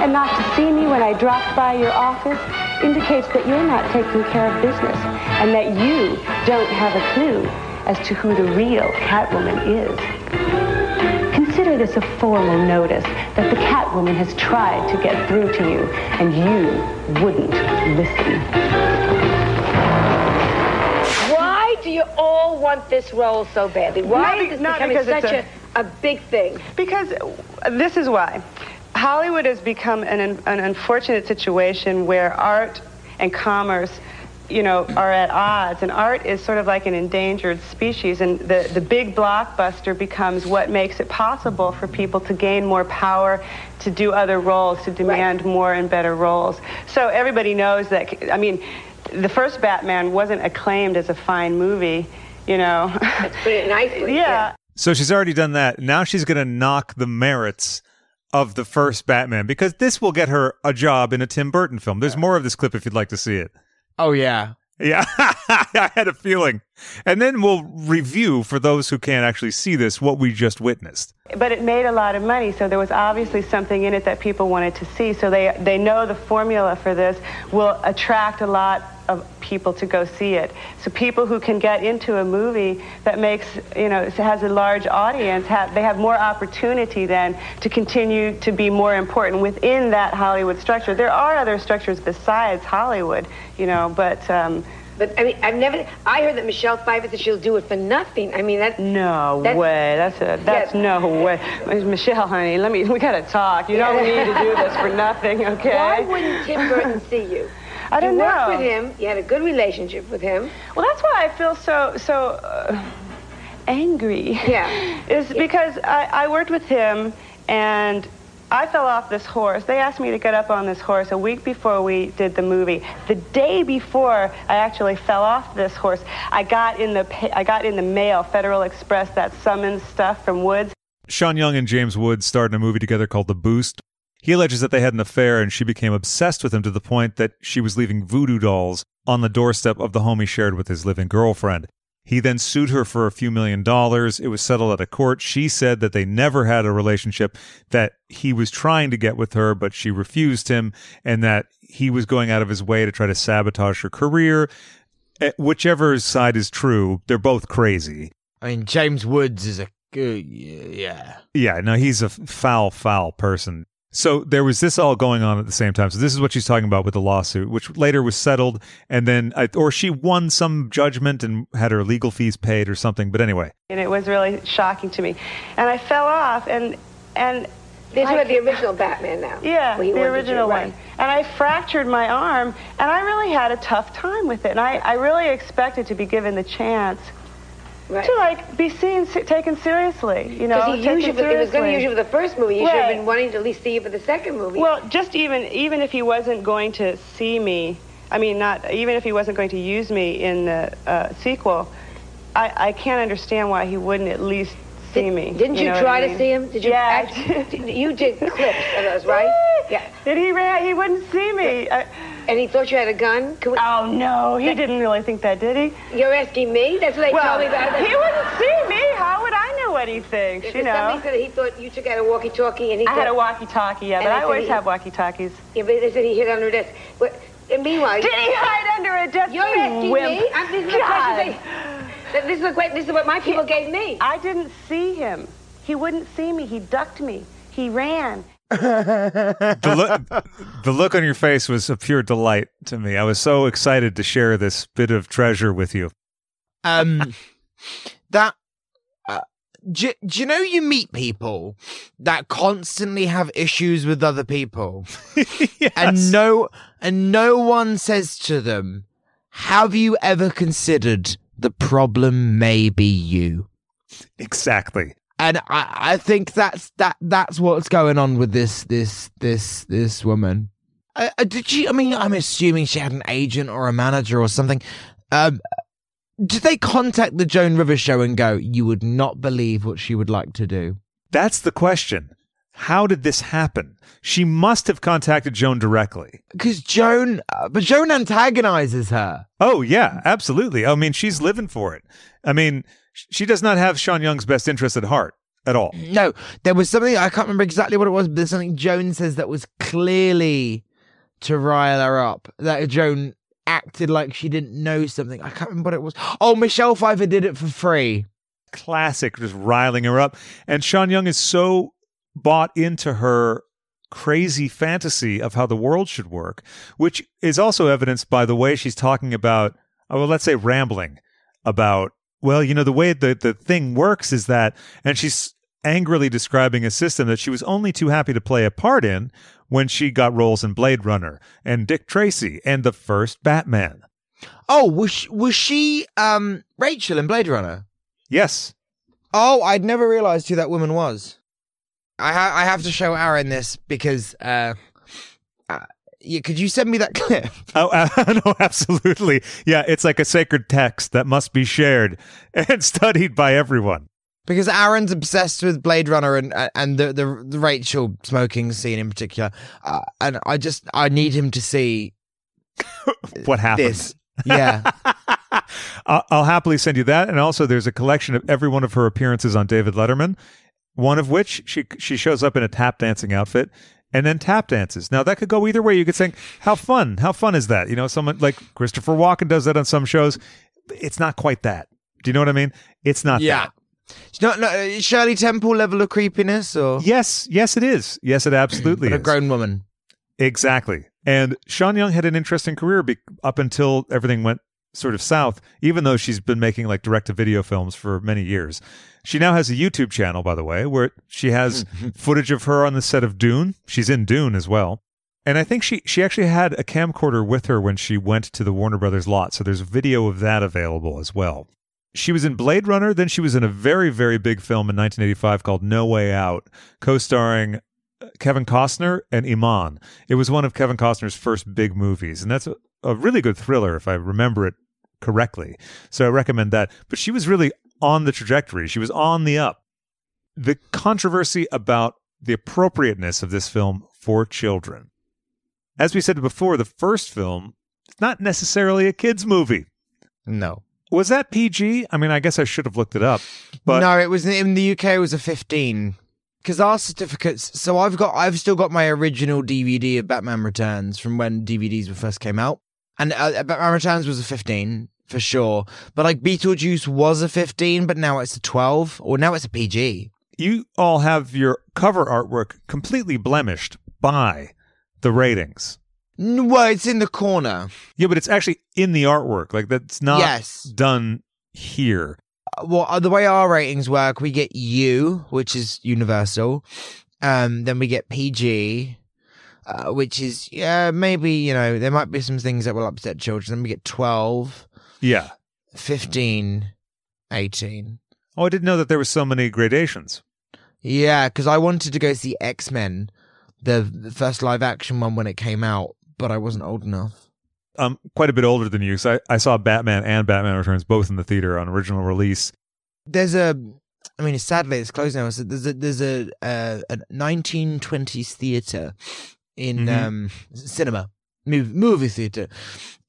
and not to see me when I dropped by your office indicates that you're not taking care of business and that you don't have a clue as to who the real Catwoman is. Consider this a formal notice that the Catwoman has tried to get through to you and you wouldn't listen. Why do you all want this role so badly? Why Not be- is this not becoming because it's such a, a- big thing? Because this is why. Hollywood has become an, an unfortunate situation where art and commerce, you know, are at odds. And art is sort of like an endangered species. And the, the big blockbuster becomes what makes it possible for people to gain more power, to do other roles, to demand more and better roles. So everybody knows that, I mean, the first Batman wasn't acclaimed as a fine movie, you know. Let's put it nicely. yeah. So she's already done that. Now she's going to knock the merits of the first Batman because this will get her a job in a Tim Burton film. There's more of this clip if you'd like to see it. Oh yeah. Yeah, I had a feeling. And then we'll review for those who can't actually see this what we just witnessed. But it made a lot of money, so there was obviously something in it that people wanted to see. So they, they know the formula for this will attract a lot of people to go see it. So people who can get into a movie that makes, you know, has a large audience, have, they have more opportunity then to continue to be more important within that Hollywood structure. There are other structures besides Hollywood, you know, but... Um, But I mean, I've never. I heard that Michelle Pfeiffer said she'll do it for nothing. I mean, that. No That's- way. That's a, that's no way. Michelle, honey, let me. We gotta talk. You don't need to do this for nothing, okay? Why wouldn't Tim Burton see you? I don't you worked know. with him. You had a good relationship with him. Well, that's why I feel so so uh, angry. Yeah. Is because I, I worked with him and I fell off this horse. They asked me to get up on this horse a week before we did the movie. The day before I actually fell off this horse, I got in the pa- I got in the mail, Federal Express, that summons stuff from Woods. Sean Young and James Woods starred in a movie together called The Boost. He alleges that they had an affair and she became obsessed with him to the point that she was leaving voodoo dolls on the doorstep of the home he shared with his living girlfriend. He then sued her for a few million dollars. It was settled at a court. She said that they never had a relationship, that he was trying to get with her, but she refused him, and that he was going out of his way to try to sabotage her career. Eh, Whichever side is true, they're both crazy. I mean, James Woods is a good, yeah. Yeah, no, he's a foul, foul person. So there was this all going on at the same time. So this is what she's talking about with the lawsuit, which later was settled, and then I, or she won some judgment and had her legal fees paid or something. But anyway, and it was really shocking to me. And I fell off, and and This I- was the original Batman now. Yeah, where the original one. right. And I fractured my arm, and I really had a tough time with it. And I, I really expected to be given the chance to like be seen, taken seriously. You know, Because he taken you it was going to use you for the first movie. You should have been wanting to at least see you for the second movie. Well, just even even if he wasn't going to see me, I mean, not even if he wasn't going to use me in the uh, sequel, I, I can't understand why he wouldn't at least see me. Didn't you, know what try I to see him? Did you? Yeah, act- you did clips of us, right? Yeah. Did he? Ra- he wouldn't see me. I- and he thought you had a gun. We- oh no, he didn't really think that, did he? You're asking me? That's what they well, told me about it. He wouldn't see me. How would I know what he thinks? You know. Somebody said he thought you took out a walkie-talkie and he I had a walkie-talkie, yeah, but I always he- have walkie-talkies. Yeah, but they said he hid under a desk. But, and meanwhile... Did he hide under a desk? You're You asking wimp. me? I'm, this is God. This is, the, this is what my people gave me. I didn't see him. He wouldn't see me. He ducked me. He ran. The look, the look on your face was a pure delight to me. I was so excited to share this bit of treasure with you. Um, that. Uh, do, do you know you meet people that constantly have issues with other people, and no, and no one says to them, "Have you ever considered the problem may be you?" Exactly. And I, I think that's that that's what's going on with this this this this woman. Uh, uh, did she? I mean, I'm assuming she had an agent or a manager or something. Um, did they contact the Joan Rivers show and go, "You would not believe what she would like to do"? That's the question. How did this happen? She must have contacted Joan directly. Because Joan, uh, but Joan antagonizes her. Oh yeah, absolutely. I mean, she's living for it. I mean, she does not have Sean Young's best interest at heart at all. No, there was something I can't remember exactly what it was, but there's something Joan says that was clearly to rile her up. That Joan acted like she didn't know something. I can't remember what it was. Oh, Michelle Pfeiffer did it for free. Classic, just riling her up. And Sean Young is so bought into her crazy fantasy of how the world should work, which is also evidenced by the way she's talking about, oh, well, let's say rambling about, well, you know, the way the, the thing works is that, and she's angrily describing a system that she was only too happy to play a part in when she got roles in Blade Runner and Dick Tracy and the first Batman. Oh, was she, was she um Rachel in Blade Runner? Yes. Oh, I'd never realized who that woman was. I ha- I have to show Aaron this because uh, uh yeah, could you send me that clip? Oh, uh, no, absolutely. Yeah, it's like a sacred text that must be shared and studied by everyone. Because Aaron's obsessed with Blade Runner and uh, and the the, the Rachel smoking scene in particular, uh, and I just I need him to see What happens. Yeah, I'll, I'll happily send you that. And also, there's a collection of every one of her appearances on David Letterman. One of which she she shows up in a tap dancing outfit and then tap dances. Now that could go either way. You could think, how fun? How fun is that? You know, someone like Christopher Walken does that on some shows. It's not quite that. Do you know what I mean? It's not yeah. that. It's not, not Shirley Temple level of creepiness, or Yes, yes, it is. Yes, it absolutely a grown woman. Exactly. And Sean Young had an interesting career be- up until everything went sort of south, even though she's been making like direct to video films for many years. She now has a YouTube channel, by the way, where she has mm-hmm. footage of her on the set of Dune. She's in Dune as well. And I think she, she actually had a camcorder with her when she went to the Warner Brothers lot. So there's video of that available as well. She was in Blade Runner. Then she was in a very, very big film in 1985 called No Way Out, co starring uh, Kevin Costner and Iman. It was one of Kevin Costner's first big movies, and that's a, really good thriller if I remember it correctly. So I recommend that. But she was really on the trajectory. She was on the up. The controversy about the appropriateness of this film for children. As we said before, the first film is not necessarily a kids movie. No. Was that PG? I mean, I guess I should have looked it up. But no, it was in the UK. It was a fifteen. Because our certificates. So I've got. I've still got my original DVD of Batman Returns from when DVDs first came out, and uh, Batman Returns was a fifteen for sure. But like Beetlejuice was a fifteen, but now it's a twelve, or now it's a PG. you all have your cover artwork completely blemished by the ratings. Well, it's in the corner. Yeah, but it's actually in the artwork. Like that's not Yes. done here. Uh, Well, uh, the way our ratings work, we get U, which is universal. Um, then we get PG, uh, which is yeah, maybe you know there might be some things that will upset children. Then we get 12, Yeah. 15, 18. Oh, I didn't know that there were so many gradations. Yeah, because I wanted to go see X Men, the, the first live action one when it came out, but I wasn't old enough. I'm quite a bit older than you, so I, I saw Batman and Batman Returns both in the theater on original release. There's a, I mean, sadly it's closed now. So there's a there's a uh, a 1920s theater in Mhm. um cinema movie, movie theater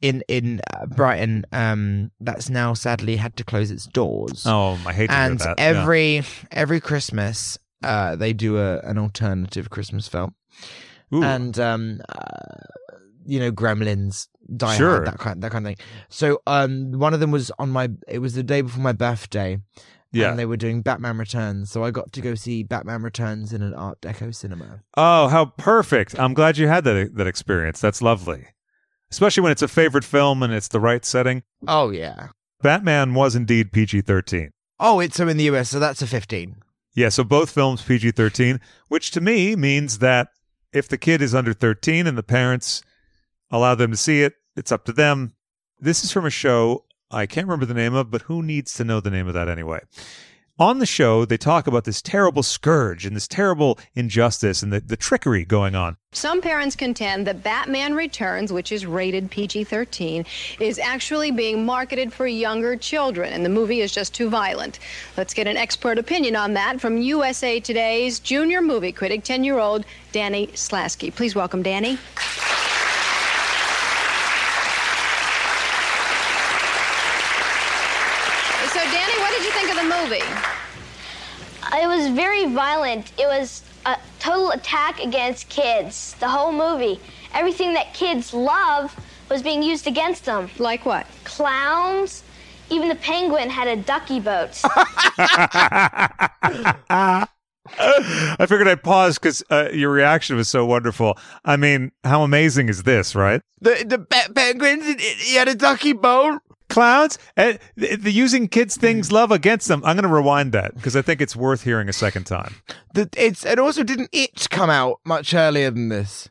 in in uh, Brighton. Um, that's now sadly had to close its doors. Oh, I hate and that. Yeah. every every Christmas, uh, they do a an alternative Christmas film, Ooh. and um, uh, you know, Gremlins, Die Sure. Hard, that kind that kind of thing. So, um, one of them was on my. It was the day before my birthday. Yeah. And they were doing Batman Returns, so I got to go see Batman Returns in an Art Deco cinema. Oh, how perfect! I'm glad you had that that experience. That's lovely, especially when it's a favorite film and it's the right setting. Oh yeah. Batman was indeed PG-13. Oh, it's so in the US, so that's a fifteen. Yeah, so both films PG-13, which to me means that if the kid is under 13 and the parents allow them to see it, it's up to them. This is from a show I can't remember the name of, but who needs to know the name of that anyway? On the show, they talk about this terrible scourge and this terrible injustice and the, the trickery going on. Some parents contend that Batman Returns, which is rated PG 13, is actually being marketed for younger children, and the movie is just too violent. Let's get an expert opinion on that from USA Today's junior movie critic, 10 year old Danny Slasky. Please welcome Danny. So, Danny, what did you think of the movie? It was very violent. It was a total attack against kids. The whole movie. Everything that kids love was being used against them. Like what? Clowns. Even the penguin had a ducky boat. I figured I'd pause because uh, your reaction was so wonderful. I mean, how amazing is this, right? The the pe- penguins, it- it- he had a ducky boat. Clowns, uh, the, the using kids' things love against them. I'm going to rewind that because I think it's worth hearing a second time. The, it's and also didn't it come out much earlier than this?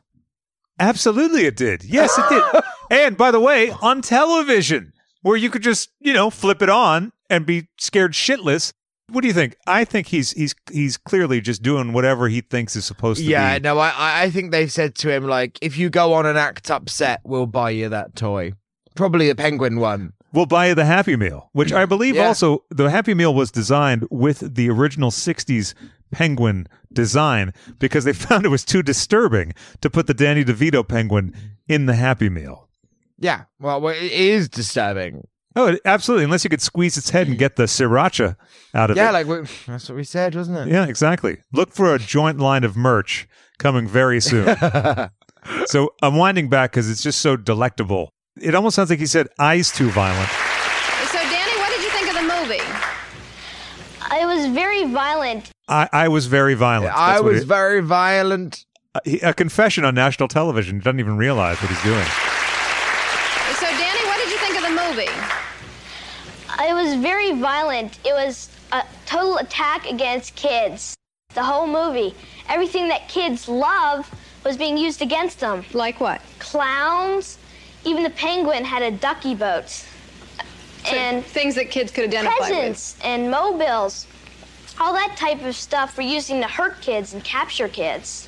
Absolutely, it did. Yes, it did. and by the way, on television, where you could just you know flip it on and be scared shitless. What do you think? I think he's he's he's clearly just doing whatever he thinks is supposed to be. Yeah, be. no, I- I I think they've said to him like, if you go on and act upset, we'll buy you that toy. Probably a penguin one. We'll buy you the Happy Meal, which I believe Yeah. also the Happy Meal was designed with the original 60s penguin design because they found it was too disturbing to put the Danny DeVito penguin in the Happy Meal. Yeah, well, it is disturbing. Oh, it, absolutely. Unless you could squeeze its head and get the sriracha out of Yeah, it. Yeah, like we, that's what we said, wasn't it? yeah, exactly. Look for a joint line of merch coming very soon. so I'm winding back because it's just so delectable. It almost sounds like he said eyes too violent. So, Danny, what did you think of the movie? it was very violent. I, I was very violent. I That's what was it- very violent. Uh, a, a confession on national television. He doesn't even realize what he's doing. So, Danny, what did you think of the movie? It was very violent. It was a total attack against kids. The whole movie. Everything that kids love was being used against them. Like what? Clowns. Even the penguin had a ducky boat. So and things that kids could identify with. presents and mobiles. All that type of stuff we're using to hurt kids and capture kids.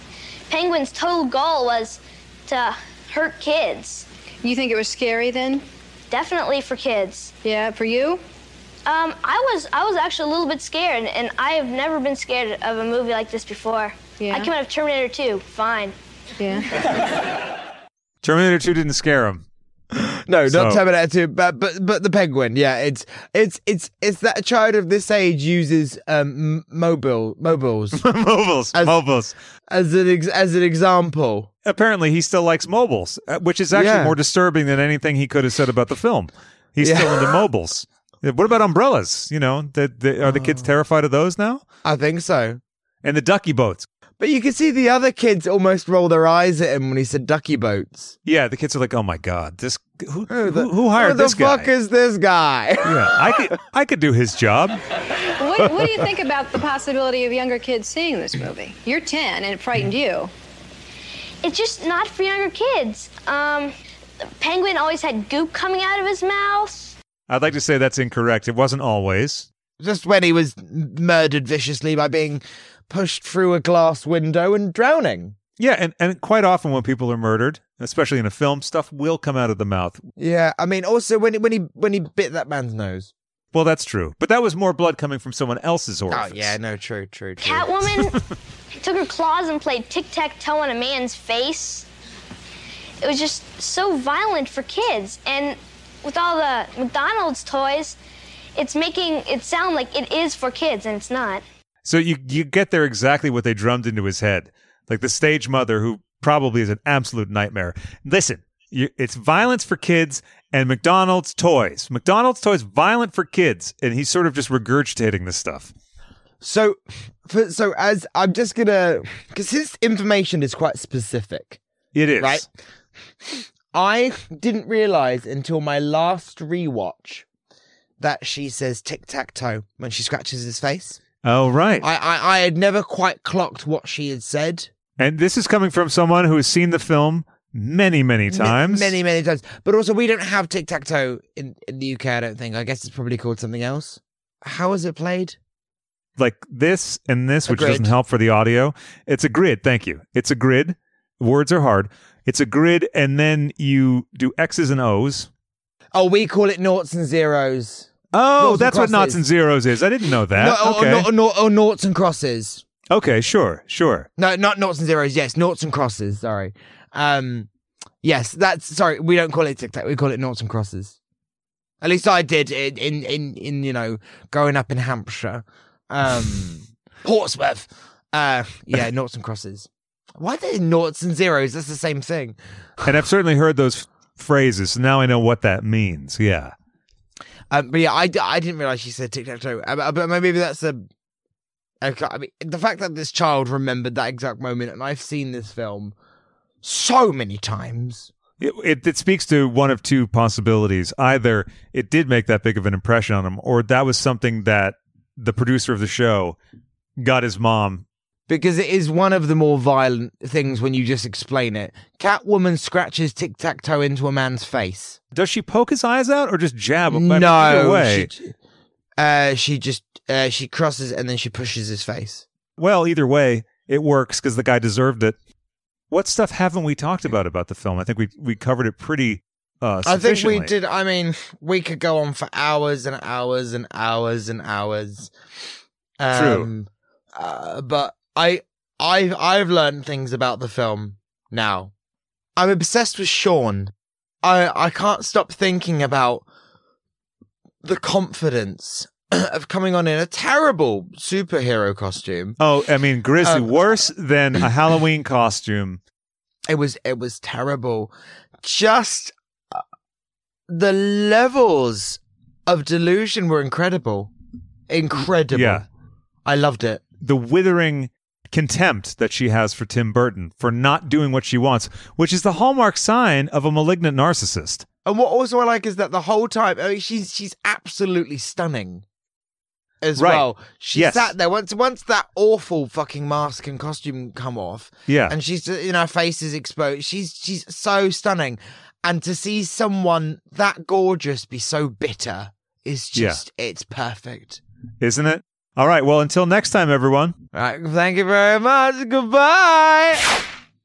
Penguin's total goal was to hurt kids. You think it was scary then? Definitely for kids. Yeah, for you? Um, I was I was actually a little bit scared, and I have never been scared of a movie like this before. Yeah. I came out of Terminator 2, fine. Yeah. Terminator 2 didn't scare him. No, So- not Terminator 2, but but but the penguin. Yeah, it's it's it's it's that a child of this age uses um mobile mobiles mobiles, as, mobiles as an ex- as an example. Apparently, he still likes mobiles, uh, which is actually Yeah. more disturbing than anything he could have said about the film. He's Yeah. still into mobiles. What about umbrellas? You know, that that- are the kids terrified of those now? I think so. And the ducky boats. But you can see the other kids almost roll their eyes at him when he said ducky boats. Yeah, the kids are like, "Oh my god, this who Who, the- who, who hired who the this guy?" fuck is this guy? yeah, I could I could do his job. what, what do you think about the possibility of younger kids seeing this movie? You're 10 and it frightened you. It's just not for younger kids. Um, Penguin always had goop coming out of his mouth. I'd like to say that's incorrect. It wasn't always. Just when he was murdered viciously by being pushed through a glass window and drowning. Yeah, and, and quite often when people are murdered, especially in a film, stuff will come out of the mouth. Yeah, I mean, also when he, when he when he bit that man's nose. Well, that's true, but that was more blood coming from someone else's oh, orifice. Oh yeah, no, true, true, true. Catwoman took her claws and played tic tac toe on a man's face. It was just so violent for kids. And with all the McDonald's toys, it's making it sound like it is for kids, and it's not. So you you get there exactly what they drummed into his head, like the stage mother who probably is an absolute nightmare. Listen, you, it's violence for kids and McDonald's toys. McDonald's toys violent for kids, and he's sort of just regurgitating this stuff. So, for, so as I'm just gonna, because his information is quite specific, It is right? I didn't realize until my last rewatch that she says tic tac toe when she scratches his face. Oh right, I, I I had never quite clocked what she had said. and this is coming from someone who has seen the film many many Ma- times. many many times. But also, we don't have tic tac toe in in the UK. I don't think. I guess it's probably called something else. How is it played? like this and this, A which doesn't help for the audio. It's a grid. Thank you. It's a grid. Words are hard. It's a grid, and then you do X's and O's. Oh, we call it noughts and zeros. Oh, Noughts that's what knots and zeros is. I didn't know that. No, or, okay. or, or, or noughts and crosses. okay, sure, sure. No, not noughts and zeros. Yes, noughts and crosses. Sorry. Um, yes, that's sorry. We don't call it tic tac. We call it noughts and crosses. At least I did in in in, in you know growing up in Hampshire, um, Portsmouth. Uh, yeah, noughts and crosses. Why are they noughts and zeros? That's the same thing. And I've certainly heard those phrases. So now I know what that means. Yeah. Um, but yeah, I, I didn't realize she said tic tac toe. Uh, But, but maybe that's a. I mean, the fact that this child remembered that exact moment, and I've seen this film so many times. It, it, it speaks to one of two possibilities. Either it did make that big of an impression on him, or that was something that the producer of the show got his mom. Because it is one of the more violent things when you just explain it. Catwoman scratches tic tac toe into a man's face. Does she poke his eyes out or just jab him? No, way. She, uh, she just uh, she crosses and then she pushes his face. Well, either way, it works because the guy deserved it. What stuff haven't we talked about about the film? I think we we covered it pretty. Uh, I think we did. I mean, we could go on for hours and hours and hours and hours. True. Uh, but I, I've I've learned things about the film now. I'm obsessed with Sean. I, I can't stop thinking about the confidence of coming on in a terrible superhero costume. Oh, I mean, Grizzly, Um, worse than a Halloween costume. It was it was terrible. Just uh, the levels of delusion were incredible. Incredible. Yeah. I loved it. The withering contempt that she has for Tim Burton for not doing what she wants, which is the hallmark sign of a malignant narcissist. And what also I like is that the whole time, I mean, she's she's absolutely stunning as Right. well. She Yes. sat there once once that awful fucking mask and costume come off. Yeah. and she's uh, you know her face is exposed. She's she's so stunning, and to see someone that gorgeous be so bitter is Yeah. just it's perfect. Isn't it? All right. Well, until next time, everyone. All right, thank you very much. Goodbye.